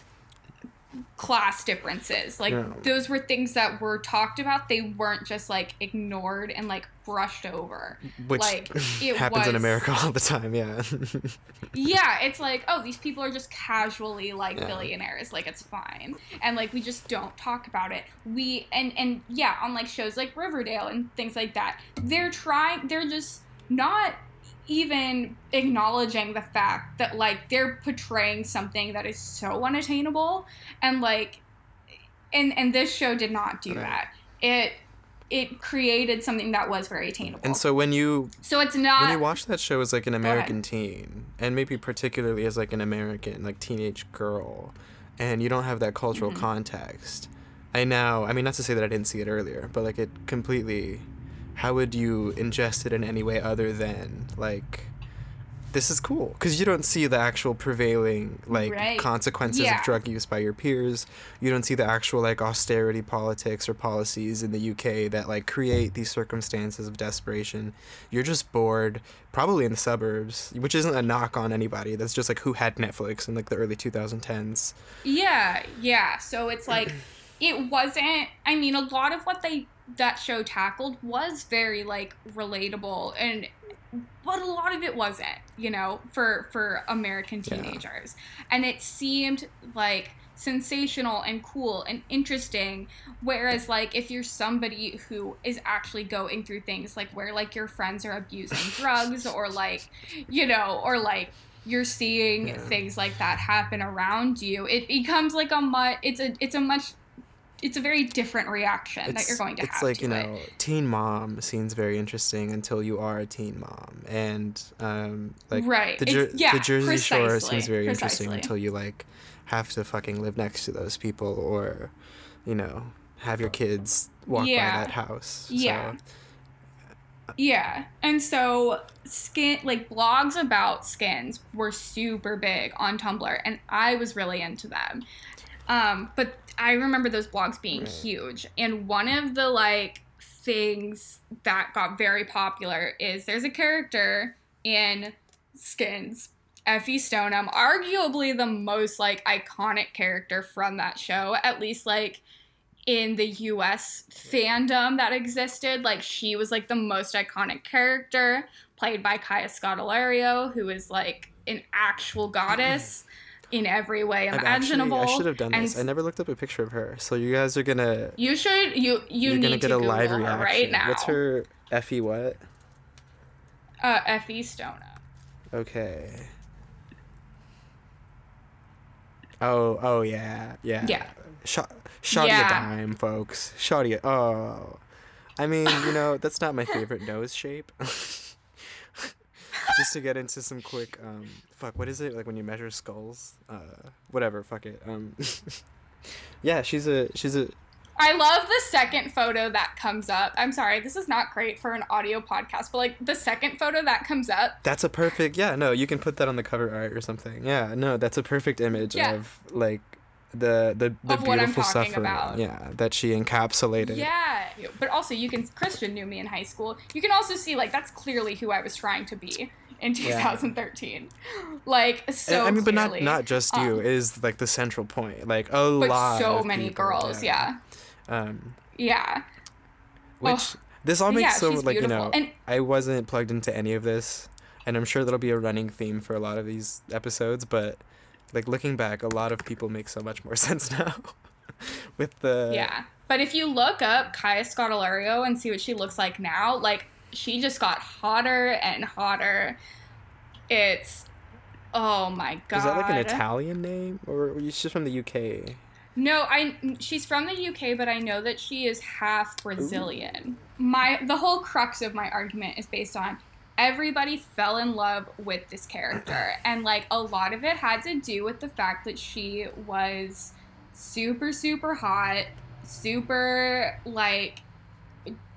class differences. Like Yeah. those were things that were talked about. They weren't just like ignored and like brushed over. which like, it happens in America all the time. Yeah. Yeah, it's like, oh, these people are just casually like Yeah. billionaires, like it's fine. And like we just don't talk about it. We and and yeah, on like shows like Riverdale and things like that, they're trying they're just not even acknowledging the fact that like they're portraying something that is so unattainable and like and and this show did not do Right. that. It it created something that was very attainable. and so when you so it's not when you watch that show as like an. American teen, and maybe particularly as like an American like teenage girl, and you don't have that cultural Mhm. context, I now I mean not to say that I didn't see it earlier, but like it completely. How would you ingest it in any way other than like? This is cool because you don't see the actual prevailing like Right. consequences Yeah. of drug use by your peers. You don't see the actual like austerity politics or policies in the UK that like create these circumstances of desperation you're just bored probably in the suburbs which isn't a knock on anybody that's just like who had netflix in like the early 2010s Yeah, yeah. So it's like it wasn't I mean a lot of what they that show tackled was very like relatable and but a lot of it wasn't, you know, for for American Yeah. teenagers. And it seemed like sensational and cool and interesting whereas like if you're somebody who is actually going through things like where like your friends are abusing drugs or like you know or like you're seeing Yeah. things like that happen around you it becomes like a much it's a it's a much it's a very different reaction that you're going to it's have It's like to you it. know teen mom seems very interesting until you are a teen mom and um like Right. the, Jer- yeah, the jersey shore seems very interesting until you like have to fucking live next to those people or you know have your kids walk Yeah. by that house Yeah. so, Yeah. And so skin like blogs about skins were super big on Tumblr and I was really into them. Um but I remember those blogs being Right. huge and one of the like things that got very popular is there's a character in Skins Effie Stoneham, arguably the most like iconic character from that show, at least like in the US fandom that existed. Like she was like the most iconic character, played by Kaya Scodelario, who is like an actual goddess in every way imaginable. actually, I should have done And this. I never looked up a picture of her. So you guys are gonna You should you you are need gonna get to a Google live her reaction. right now. What's her Effie what? uh Effie Stoneham. Okay. Oh, oh yeah, yeah. Yeah. Shot, shot Yeah. a dime, folks. Shot a. Oh, I mean, you know, that's not my favorite nose shape. Just to get into some quick, um, fuck, what is it like when you measure skulls? Uh, whatever, fuck it. Um, yeah, she's a, she's a. I love the second photo that comes up. I'm sorry, this is not great for an audio podcast, but like the second photo that comes up, That's a perfect. Yeah, no, you can put that on the cover art or something. Yeah, no, that's a perfect image Yeah. of like the the the Of what I'm beautiful suffering. about. Yeah, that she encapsulated. yeah. But also, you can Christian knew me in high school. You can also see like that's clearly who I was trying to be in Yeah. 2013. Like so. I mean, but not not just you Um, is like the central point. Like a But lot. so many people, girls, yeah. Um, yeah. which Oh, this all yeah, makes so she's like you know. And- I wasn't plugged into any of this, and I'm sure that'll be a running theme for a lot of these episodes. But like looking back, a lot of people make so much more sense now. with the Yeah. But if you look up Kaya Scodelario and see what she looks like now, like she just got hotter and hotter. It's oh my god. Is that like an Italian name or she's from the UK? No, I she's from the UK, but I know that she is half Brazilian. Ooh. My the whole crux of my argument is based on everybody fell in love with this character and like a lot of it had to do with the fact that she was super super hot, super like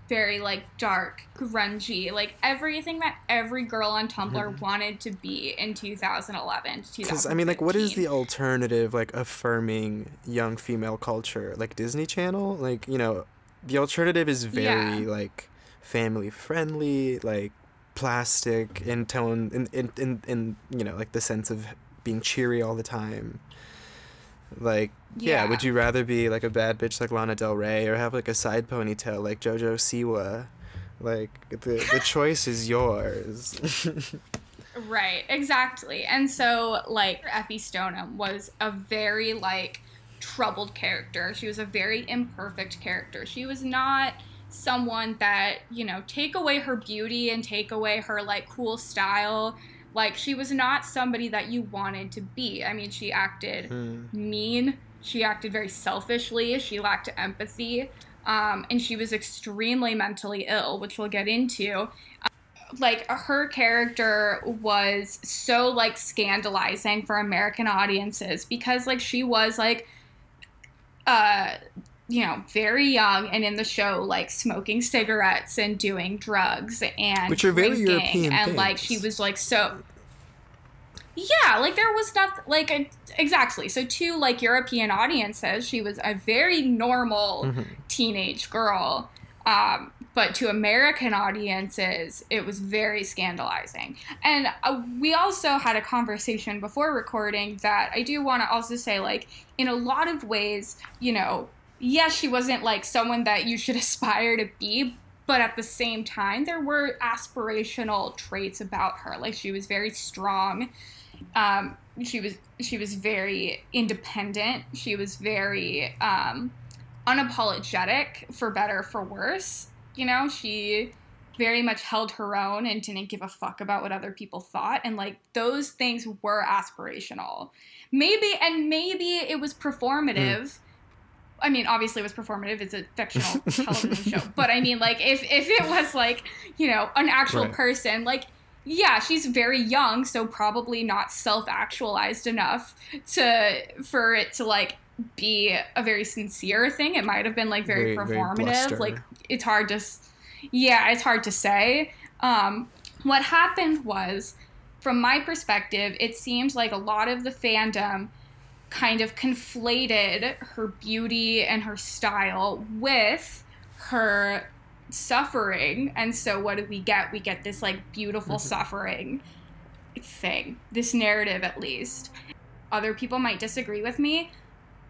very like dark, grungy, like everything that every girl on Tumblr mm-hmm. wanted to be in 2011 Because I mean, like, what is the alternative, like, affirming young female culture? Like Disney Channel, like you know, the alternative is very yeah. like family friendly, like plastic in tone, in, in in in you know, like the sense of being cheery all the time. Like, yeah. yeah. would you rather be like a bad bitch like Lana Del Rey or have like a side ponytail like JoJo Siwa? Like, the, the choice is yours. right, exactly. And so, like, Effie Stoneham was a very, like, troubled character. She was a very imperfect character. She was not someone that, you know, take away her beauty and take away her, like, cool style like she was not somebody that you wanted to be. I mean, she acted mm. mean. She acted very selfishly. She lacked empathy. Um, and she was extremely mentally ill, which we'll get into. like her character was so like scandalizing for American audiences because like she was like uh you know, very young and in the show, like smoking cigarettes and doing drugs and which are very European and things. like she was like so. Yeah, like there was not like a, exactly. So to like European audiences, she was a very normal mm-hmm. teenage girl. Um, but to American audiences, it was very scandalizing. And uh, we also had a conversation before recording that I do want to also say, like, in a lot of ways, you know, yes, she wasn't like someone that you should aspire to be, but at the same time, there were aspirational traits about her. Like she was very strong. Um, she was she was very independent. She was very um, unapologetic, for better for worse. You know, she very much held her own and didn't give a fuck about what other people thought. And like those things were aspirational. Maybe and maybe it was performative. Mm I mean, obviously it was performative. It's a fictional television show. But I mean, like, if, if it was like, you know, an actual right. person, like, yeah, she's very young, so probably not self-actualized enough to for it to like be a very sincere thing. It might have been like very, very performative. Very like it's hard to, yeah, it's hard to say. Um, what happened was, from my perspective, it seemed like a lot of the fandom kind of conflated her beauty and her style with her suffering. And so what do we get? We get this like beautiful mm-hmm. suffering thing, this narrative at least. Other people might disagree with me.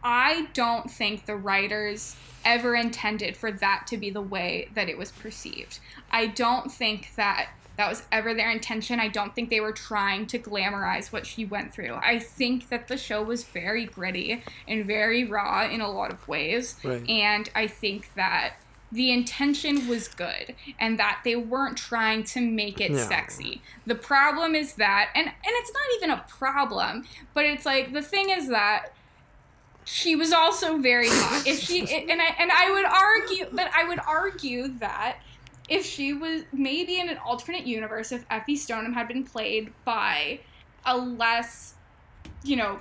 I don't think the writers ever intended for that to be the way that it was perceived. I don't think that that was ever their intention. I don't think they were trying to glamorize what she went through. I think that the show was very gritty and very raw in a lot of ways. Right. And I think that the intention was good and that they weren't trying to make it sexy. The problem is that and and it's not even a problem, but it's like the thing is that she was also very hot. If she and I and I would argue but I would argue that if she was maybe in an alternate universe, if Effie Stoneham had been played by a less, you know,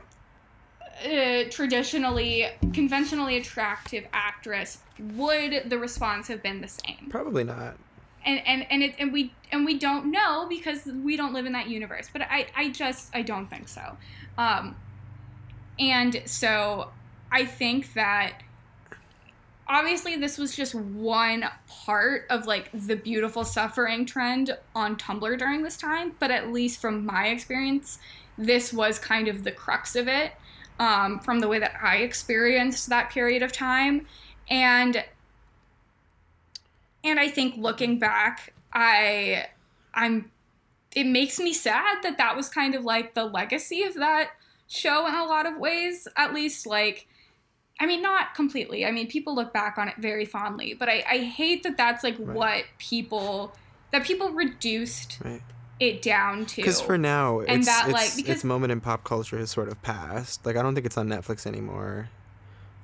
uh, traditionally, conventionally attractive actress, would the response have been the same? Probably not. And and and it and we and we don't know because we don't live in that universe. But I I just I don't think so. Um, and so I think that obviously this was just one part of like the beautiful suffering trend on Tumblr during this time, but at least from my experience, this was kind of the crux of it um, from the way that I experienced that period of time. And and I think looking back, I I'm it makes me sad that that was kind of like the legacy of that show in a lot of ways, at least like I mean, not completely. I mean, people look back on it very fondly, but I, I hate that that's like Right. what people that people reduced Right. it down to. Because for now, And it's, that, it's, like, because- its moment in pop culture has sort of passed. Like I don't think it's on Netflix anymore.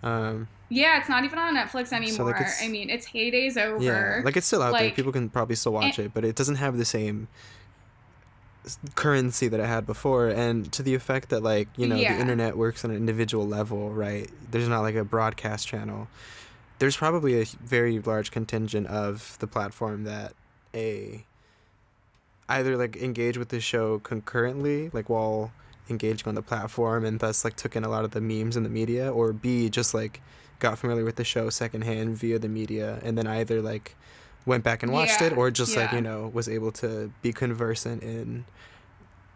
Um, yeah, it's not even on Netflix anymore. it's- I mean, its heydays over. yeah, like it's still out there. like- People can probably still watch it, but it doesn't have the same currency that it had before. And to the effect that like you know Yeah. the internet works on an individual level, right? There's not like a broadcast channel. There's probably a very large contingent of the platform that a either like engage with the show concurrently, like while engaging on the platform, and thus like took in a lot of the memes in the media, or B just like got familiar with the show secondhand via the media, and then either like went back and watched it, or just like you know was able to be conversant in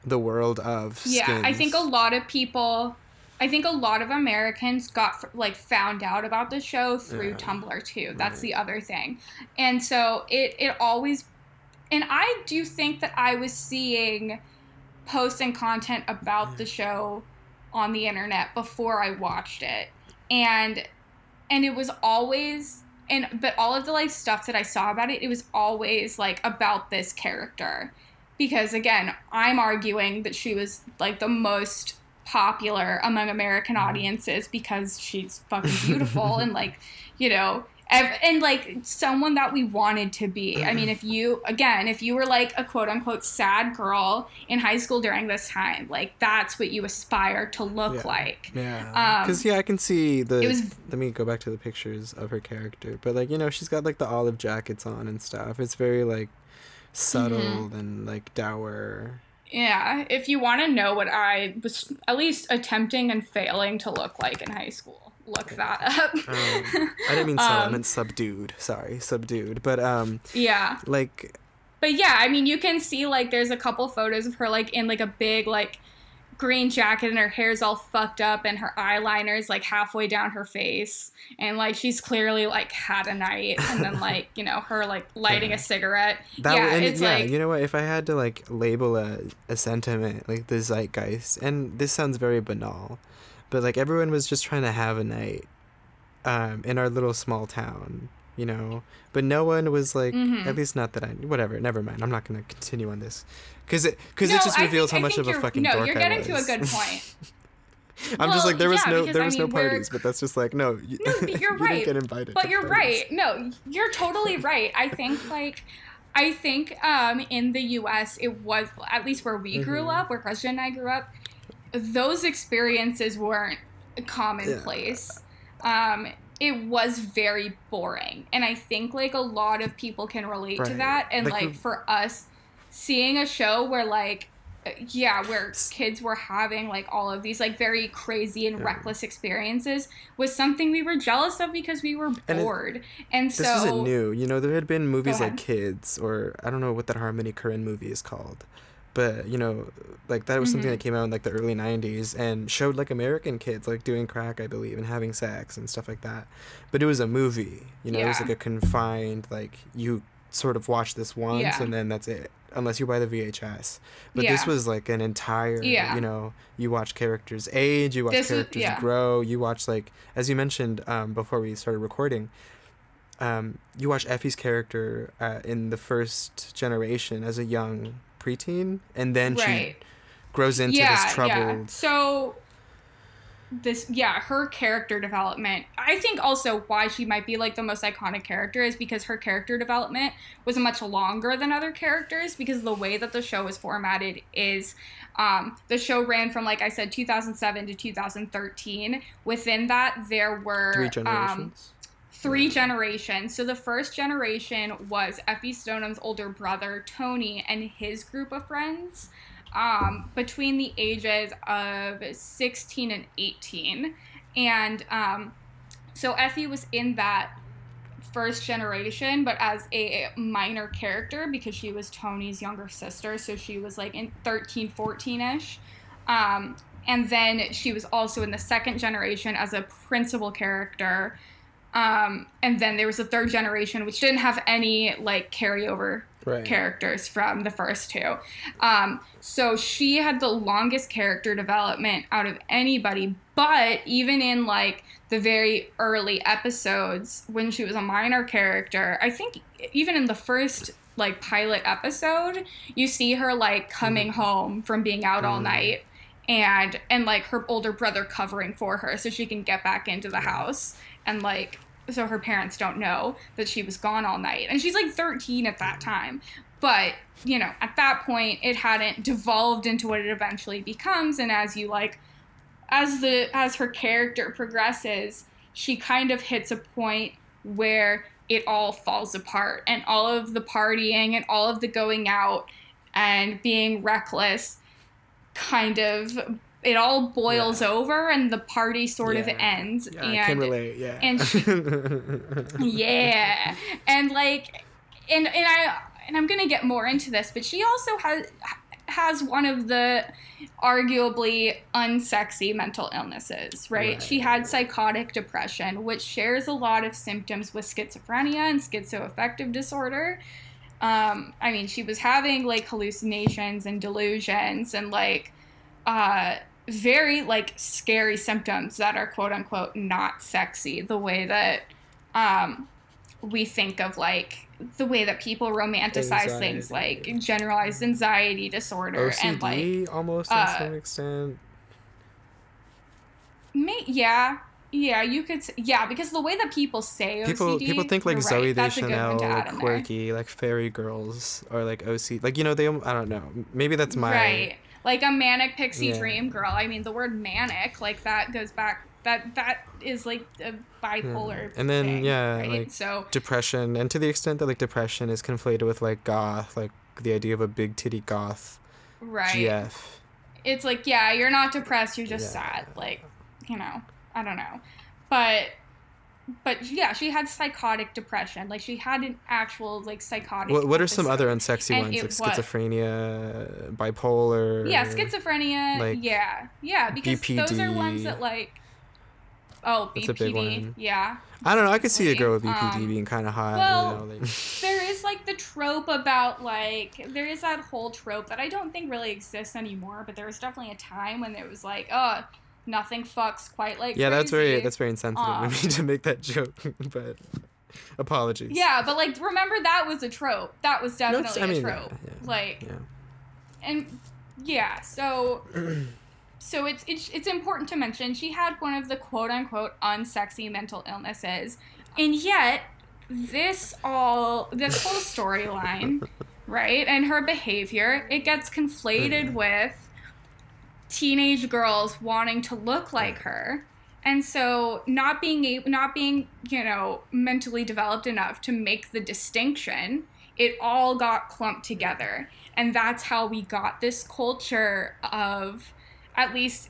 the world of yeah, I think a lot of people. I think a lot of Americans got like found out about the show through Yeah. Tumblr too. That's Right. the other thing, and so it it always, and I do think that I was seeing posts and content about the show on the internet before I watched it, and and it was always and but all of the like stuff that I saw about it, it was always like about this character. Because again, I'm arguing that she was like the most popular among American mm-hmm. audiences because she's fucking beautiful and like, you know, and like someone that we wanted to be. I mean, if you again, if you were like a quote unquote sad girl in high school during this time, like that's what you aspire to look Yeah. like. Yeah, Um, because yeah, I can see the. it was- Let me go back to the pictures of her character, but like you know, she's got like the olive jackets on and stuff. It's very like subtle Mm-hmm. and like dour. Yeah, if you want to know what I was at least attempting and failing to look like in high school, look that up. Um, I didn't mean subtle. I Um, meant subdued. Sorry, subdued. But um, yeah. like But yeah, I mean, you can see like there's a couple photos of her like in like a big like green jacket and her hair's all fucked up and her eyeliner is like halfway down her face and like she's clearly like had a night and then like you know her like lighting Yeah. a cigarette. that. yeah, and, it's yeah, like you know what? If I had to like label a a sentiment like the zeitgeist, and this sounds very banal, but like everyone was just trying to have a night, um, in our little small town. You know, but no one was like, Mhm. at least not that I. Whatever, never mind. I'm not gonna continue on this, because it because No, it just reveals think- how I much of a fucking no, you're I getting to a good point. I'm just like there was yeah, no there was no mean, we're- parties, but that's just like no. You, No, but you're you right. get invited. But you're parties. right. No, you're totally right. I think like I think um in the US it was at least where we grew Mhm. up, where Christian and I grew up, those experiences weren't commonplace. Um it was very boring. And I think like a lot of people can relate to that and Like, like, for us seeing a show where like yeah, where kids were having like all of these like very crazy and Yeah. reckless experiences was something we were jealous of because we were And it- bored. And This so isn't new. You know, there had been movies like. Kids, or I don't know what that Harmony Korine movie is called, but you know, like that was something Mhm. that came out in like the early '90s and showed like American kids like doing crack, I believe, and having sex and stuff like that. But it was a movie. You know, it was like a confined like you sort of watch this once Yeah. and then that's it. Unless you buy the VHS, but this was like an entire. Yeah. You know, you watch characters age, you watch This characters yeah. grow, you watch like as you mentioned um, before we started recording um, you watch Effie's character uh, in the first generation as a young preteen, and then right. she grows into yeah, this troubled. Yeah. So this yeah, her character development. I think also why she might be like the most iconic character is because her character development was much longer than other characters because the way that the show was formatted is um, the show ran from like I said 2007 to 2013. Within that there were Three um, generations. Three generations. So the first generation was Effie Stoneham's older brother Tony and his group of friends um, between the ages of 16 and 18. And um, so Effie was in that first generation, but as a minor character because she was Tony's younger sister. So she was like in 13, 14 ish. Um, and then she was also in the second generation as a principal character. Um, and then there was a third generation which didn't have any like carryover Right. characters from the first two. Um, so she had the longest character development out of anybody, but even in like the very early episodes when she was a minor character, I think even in the first like pilot episode, you see her like coming home from being out all Mm. night and and like her older brother covering for her so she can get back into the house and like so her parents don't know that she was gone all night. And she's like 13 at that time. But you know at that point it hadn't devolved into what it eventually becomes. And as you like as the as her character progresses she kind of hits a point where it all falls apart. And all of the partying and all of the going out and being reckless kind of it all boils Yeah. over and the party sort of ends Yeah, and I can relate. Yeah. and she- yeah and like and and i and i'm gonna get more into this but she also has has one of the arguably unsexy mental illnesses right, Right. she had psychotic depression which shares a lot of symptoms with schizophrenia and schizoaffective disorder um i mean she was having like hallucinations and delusions and like uh very like scary symptoms that are quote unquote not sexy the way that um we think of like the way that people romanticize things Anxiety. like generalized anxiety disorder and like OCD almost uh, to some extent. may, yeah yeah you could yeah because the way that people say People OCD, people think like Zooey right, Deschanel, like quirky, like fairy girls, or like OC. Like you know they. I don't know. Maybe that's my. right like a manic pixie Yeah. dream girl i mean the word manic like that goes back that that is like a bipolar And then, thing, yeah, right? like, so depression and to the extent that like depression is conflated with like goth like the idea of a big titty goth right gf it's like yeah you're not depressed you're just Yeah. sad like you know i don't know but but yeah she had psychotic depression. Like she had an actual like psychotic what, what are some other unsexy And ones? Like was- schizophrenia bipolar? Yeah schizophrenia like, yeah. Yeah because those are ones that like oh That's bpd a big one. yeah. I don't know i could see a girl with Um, bpd being kind of hot well, you know, like, there is like the trope about like there is that whole trope that I don't think really exists anymore, but there was definitely a time when it was like, oh, nothing fucks quite like yeah that's very that's very insensitive Um, of me to make that joke but apologies yeah, but like remember that was a trope. That was definitely it's- I mean, a yeah, trope. yeah, like yeah and yeah, so so it's, it's it's important to mention she had one of the quote unquote unsexy mental illnesses, and yet this all this whole storyline, right, and her behavior it gets conflated with teenage girls wanting to look like her. And so not being able, not being, you know, mentally developed enough to make the distinction, it all got clumped together. And that's how we got this culture of at least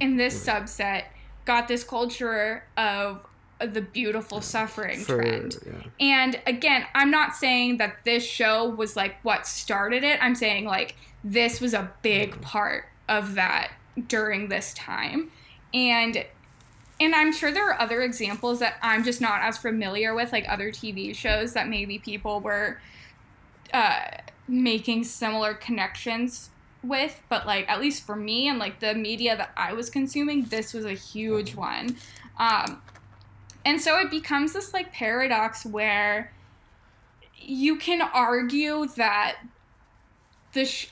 in this subset got this culture of the beautiful suffering for trend. yeah. And again, I'm not saying that this show was like what started it. I'm saying like this was a big part of that during this time. And and I'm sure there are other examples that I'm just not as familiar with, like other TV shows that maybe people were uh, making similar connections with. But like at least for me and like the media that I was consuming, this was a huge one. Um, and so it becomes this like paradox where you can argue that the sh-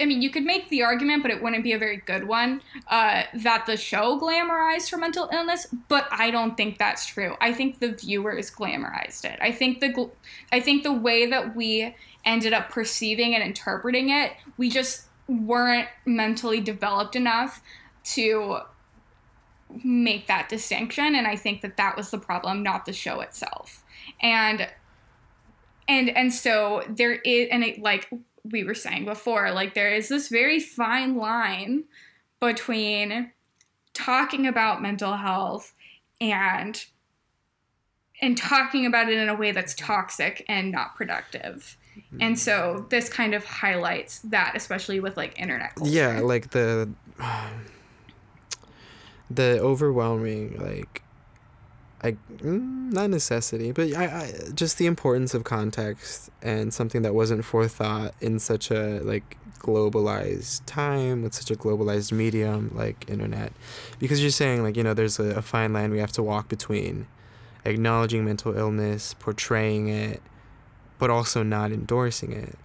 I mean, you could make the argument, but it wouldn't be a very good one, uh, that the show glamorized her mental illness, but I don't think that's true. I think the viewers glamorized it. I think the gl- I think the way that we ended up perceiving and interpreting it, we just weren't mentally developed enough to make that distinction and i think that that was the problem not the show itself and and and so there is and it like we were saying before like there is this very fine line between talking about mental health and and talking about it in a way that's toxic and not productive and so this kind of highlights that especially with like internet culture. yeah like the the overwhelming like Mm, not necessity, but I, I just the importance of context and something that wasn't forethought in such a like globalized time with such a globalized medium like internet, because you're saying like you know there's a, a fine line we have to walk between acknowledging mental illness, portraying it, but also not endorsing it.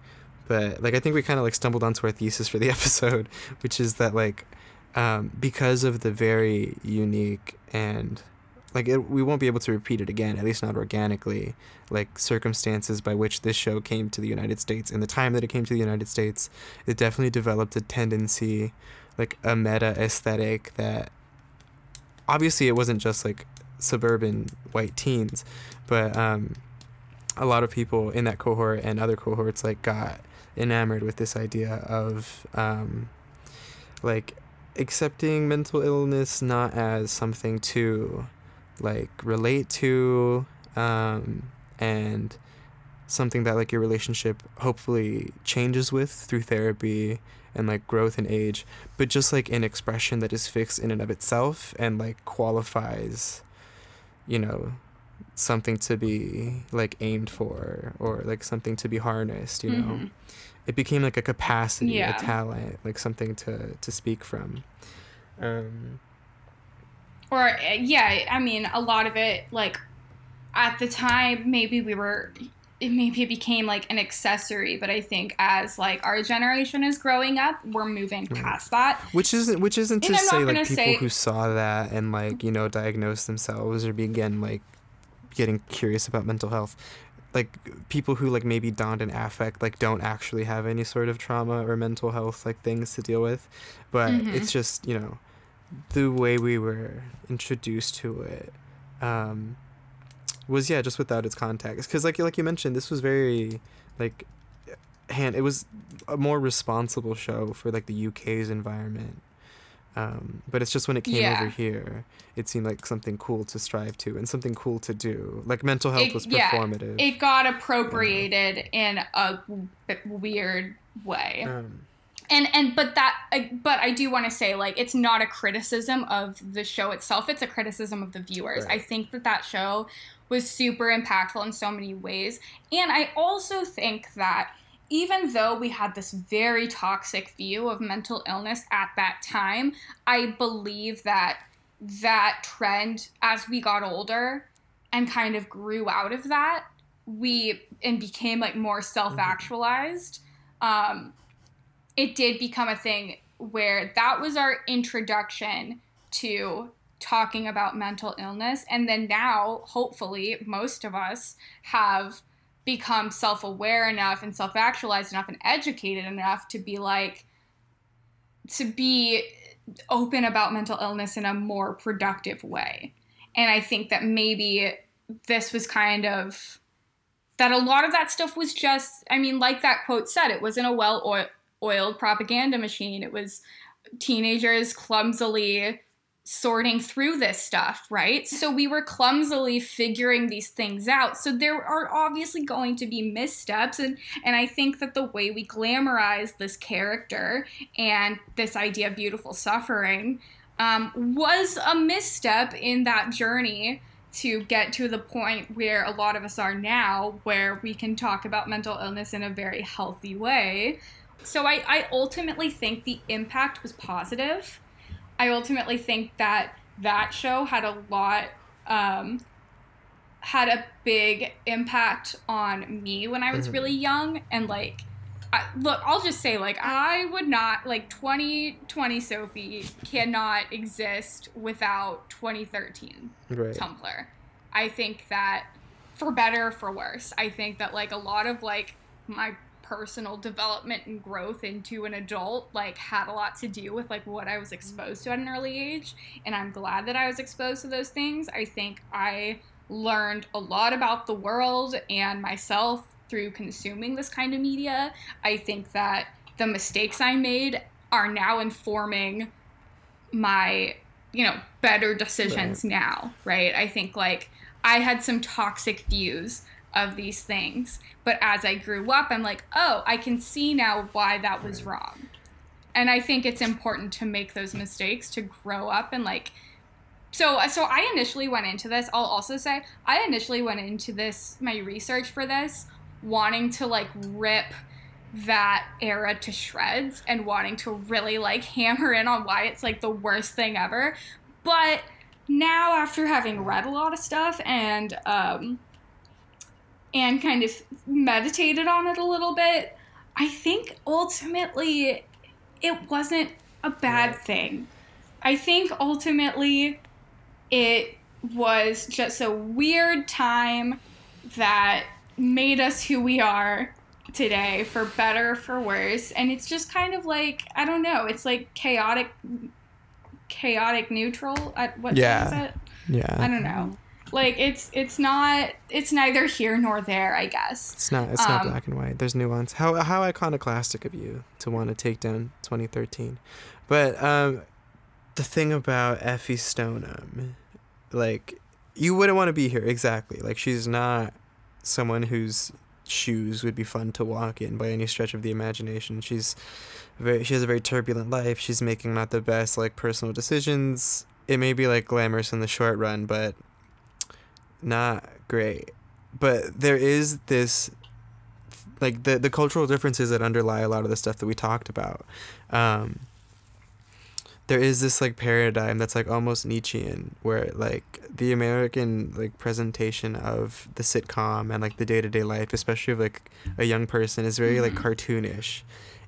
But like I think we kind of like stumbled onto our thesis for the episode, which is that like um, because of the very unique and like it, we won't be able to repeat it again at least not organically like circumstances by which this show came to the united states. And the time that it came to the united states it definitely developed a tendency like a meta aesthetic that obviously it wasn't just like suburban white teens but um, a lot of people in that cohort and other cohorts like got enamored with this idea of um, like accepting mental illness not as something to like relate to um, and something that like your relationship hopefully changes with through therapy and like growth and age but just like an expression that is fixed in and of itself and like qualifies you know something to be like aimed for or like something to be harnessed you know mm-hmm. it became like a capacity yeah. a talent like something to to speak from um or yeah i mean a lot of it like at the time maybe we were it maybe it became like an accessory but i think as like our generation is growing up we're moving past that. Which isn't which isn't to say like people say, who saw that and like you know diagnosed themselves or begin like getting curious about mental health like people who like maybe donned an affect like don't actually have any sort of trauma or mental health like things to deal with. But mm-hmm. it's just you know the way we were introduced to it um, was yeah just without its context. Because like like you mentioned this was very like hand it was a more responsible show for like the UK's environment. Um, but it's just when it came yeah. over here it seemed like something cool to strive to and something cool to do. Like mental health it, was performative. yeah, it got appropriated yeah. in a weird way. Um, and and but that but i do want to say like it's not a criticism of the show itself. It's a criticism of the viewers. Right. i think that that show was super impactful in so many ways. And i also think that even though we had this very toxic view of mental illness at that time i believe that that trend as we got older and kind of grew out of that we and became like more self-actualized um it did become a thing where that was our introduction to talking about mental illness. And then now, hopefully, most of us have become self aware enough and self actualized enough and educated enough to be like, to be open about mental illness in a more productive way. And I think that maybe this was kind of that a lot of that stuff was just, I mean, like that quote said, it wasn't a well oiled propaganda machine. It was teenagers clumsily sorting through this stuff, right? So we were clumsily figuring these things out. So there are obviously going to be missteps and and I think that the way we glamorize this character and this idea of beautiful suffering um, was a misstep in that journey to get to the point where a lot of us are now, where we can talk about mental illness in a very healthy way. So I, I ultimately think the impact was positive. I ultimately think that that show had a lot, um, had a big impact on me when I was mm-hmm. really young. And like, I, look, I'll just say, like, I would not, like, 2020 Sophie cannot exist without 2013 right. Tumblr. I think that, for better for worse, I think that, like, a lot of, like, my personal development and growth into an adult like had a lot to do with like what I was exposed to at an early age and I'm glad that I was exposed to those things. I think I learned a lot about the world and myself through consuming this kind of media. I think that the mistakes I made are now informing my, you know, better decisions right. now, right? I think like I had some toxic views of these things. But as I grew up, I'm like, oh, I can see now why that was wrong. And I think it's important to make those mistakes to grow up and like so so I initially went into this. I'll also say I initially went into this my research for this wanting to like rip that era to shreds and wanting to really like hammer in on why it's like the worst thing ever. But now after having read a lot of stuff and um and kind of meditated on it a little bit, I think ultimately it wasn't a bad thing. I think ultimately it was just a weird time that made us who we are today for better or for worse and it's just kind of like i don't know it's like chaotic chaotic neutral at what Yeah. is it Yeah. i don't know like it's it's not it's neither here nor there i guess It's not. It's not Um, black and white. There's nuance. How how iconoclastic of you to want to take down 2013, but um, the thing about Effy Stonem, like, you wouldn't want to be here exactly. Like, she's not someone whose shoes would be fun to walk in by any stretch of the imagination. She's very. She has a very turbulent life. She's making not the best like personal decisions. It may be like glamorous in the short run, but not great but there is this like the the cultural differences that underlie a lot of the stuff that we talked about um there is this like paradigm that's like almost Nietzschean where like the American like presentation of the sitcom and like the day-to-day life especially of like a young person is very like Mhm. cartoonish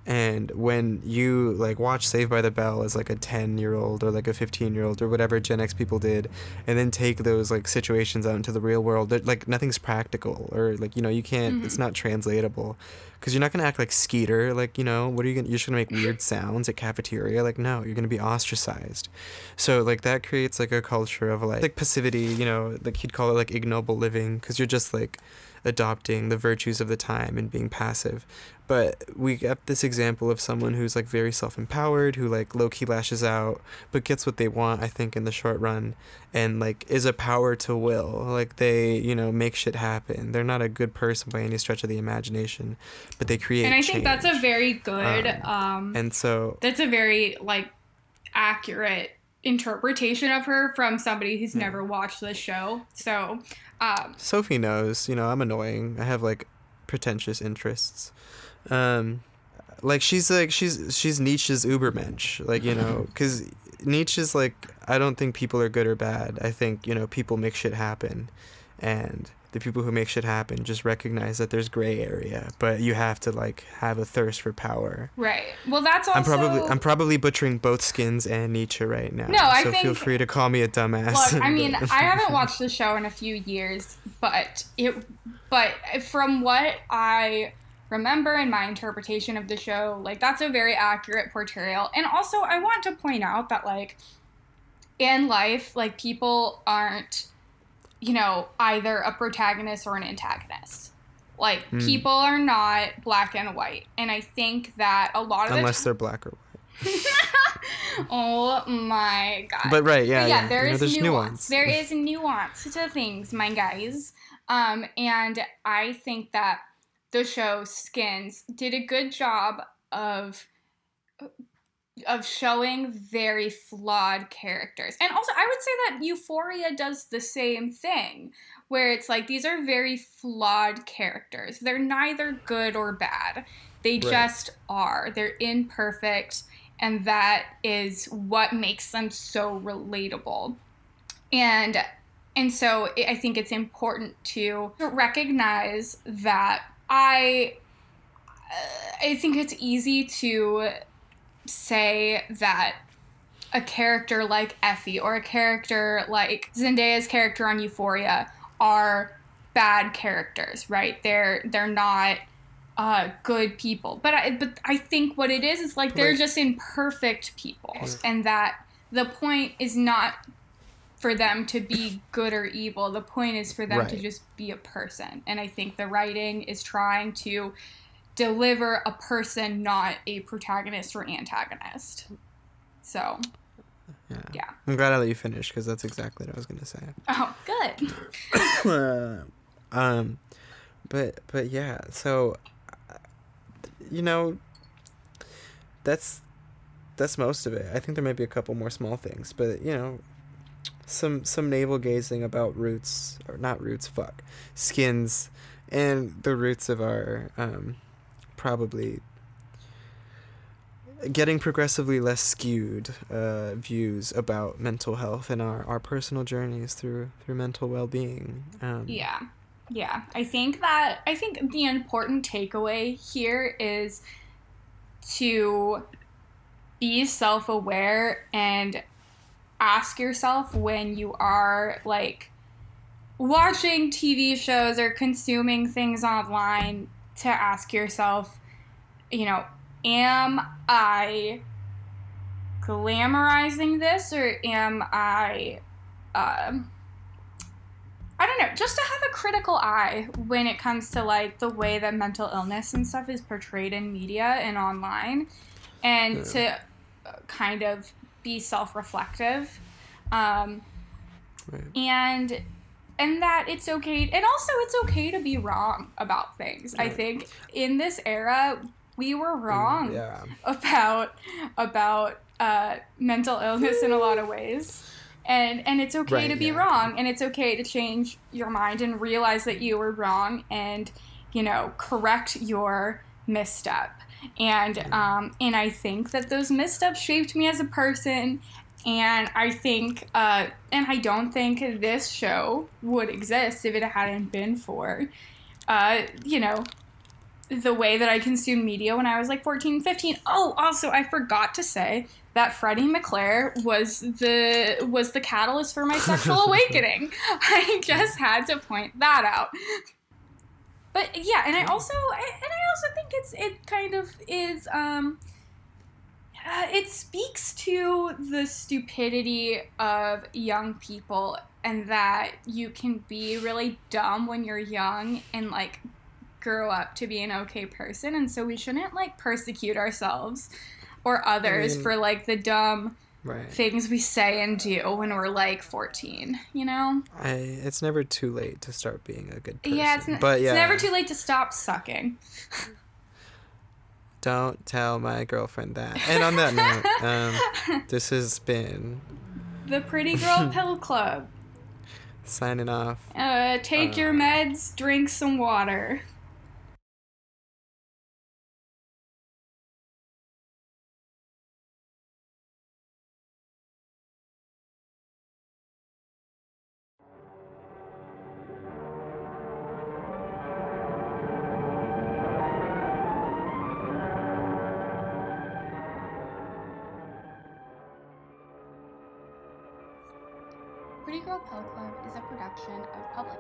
and when you like watch Saved by the Bell as like a 10 year old or like a 15 year old or whatever Gen X people did and then take those like situations out into the real world like nothing's practical or like you know you can't it's Mhm. not translatable. Because you're not gonna act like Skeeter like you know what are you gonna you're just gonna make weird sounds at cafeteria? Like no you're gonna be ostracized. So like that creates like a culture of like like passivity you know like he'd call it like ignoble living because you're just like adopting the virtues of the time and being passive but we get this example of someone who's like very self-empowered who like low-key lashes out but gets what they want i think in the short run and like is a power to will like they you know make shit happen they're not a good person by any stretch of the imagination but they create and i think that's a very good um, and so that's a very like accurate interpretation of her from somebody who's Yeah. never watched the show so um, Sophie knows, you know, I'm annoying. I have like pretentious interests. Um like she's like she's she's Nietzsche's Ubermensch, like, you know, cuz Nietzsche's like I don't think people are good or bad. I think, you know, people make shit happen and the people who make shit happen just recognize that there's gray area, but you have to like have a thirst for power. right well that's also I'm probably I'm probably butchering both skins and Nietzsche right now. No, I so feel free to call me a dumbass. Look, I mean, I haven't watched the show in a few years, but it, but from what I remember in my interpretation of the show, like that's a very accurate portrayal. And also, I want to point out that like in life, like people aren't, you know, either a protagonist or an antagonist. Like Hmm. people are not black and white, and I think that a lot of unless the they're black or white. oh my god, But right, yeah, But yeah. there you know, is there's nuance. There is nuance to things, my guys. Um, and I think that the show Skins did a good job of of showing very flawed characters. And also I would say that Euphoria does the same thing where it's like these are very flawed characters. They're neither good or bad. They Right. just are. They're imperfect and that is what makes them so relatable. And and so I I think it's important to recognize that I I think it's easy to say that a character like Effy or a character like Zendaya's character on Euphoria are bad characters, right? They're they're not uh, good people. But I but I think what it is is like they're Right. just imperfect people, and that the point is not for them to be good or evil. The point is for them to just be a person. And I think the writing is trying to deliver a person, not a protagonist or antagonist. So, Yeah. Yeah. I'm glad I let you finish because that's exactly what I was gonna say. oh, good. um, but but yeah, so uh, you know, that's that's most of it. I think there might be a couple more small things, but you know, some some navel gazing about roots or not roots fuck skins and the roots of our um, probably getting progressively less skewed uh, views about mental health and our, our personal journeys through through mental well-being um, Yeah. Yeah. I think that I think the important takeaway here is to be self-aware and ask yourself when you are like watching TV shows or consuming things online to ask yourself, you know, am I glamorizing this or am I um I don't know, just to have a critical eye when it comes to like the way that mental illness and stuff is portrayed in media and online, and Yeah. to uh, kind of be self-reflective, um, right. and and that it's okay, and also it's okay to be wrong about things. I think in this era we were wrong yeah about about uh, mental illness in a lot of ways. And and it's okay Right, to be yeah. wrong and it's okay to change your mind and realize that you were wrong and you know correct your misstep. And um and I think that those missteps shaped me as a person and I think uh and I don't think this show would exist if it hadn't been for uh you know the way that I consumed media when I was like 14, 15. Oh, also I forgot to say that Freddie McClair was the was the catalyst for my sexual awakening. I just had to point that out. But yeah, and I also and I also think it's it kind of is um uh, it speaks to the stupidity of young people and that you can be really dumb when you're young and like grow up to be an okay person. And so we shouldn't like persecute ourselves or others mean- for like the dumb right. things we say and do when we're like 14 you know? I it's never too late to start being a good person. yeah it's, n- but yeah it's never too late to stop sucking. Don't tell my girlfriend that. And on that note um this has been the pretty girl pill club. Signing off. Uh, take your Uh. meds drink some water of Public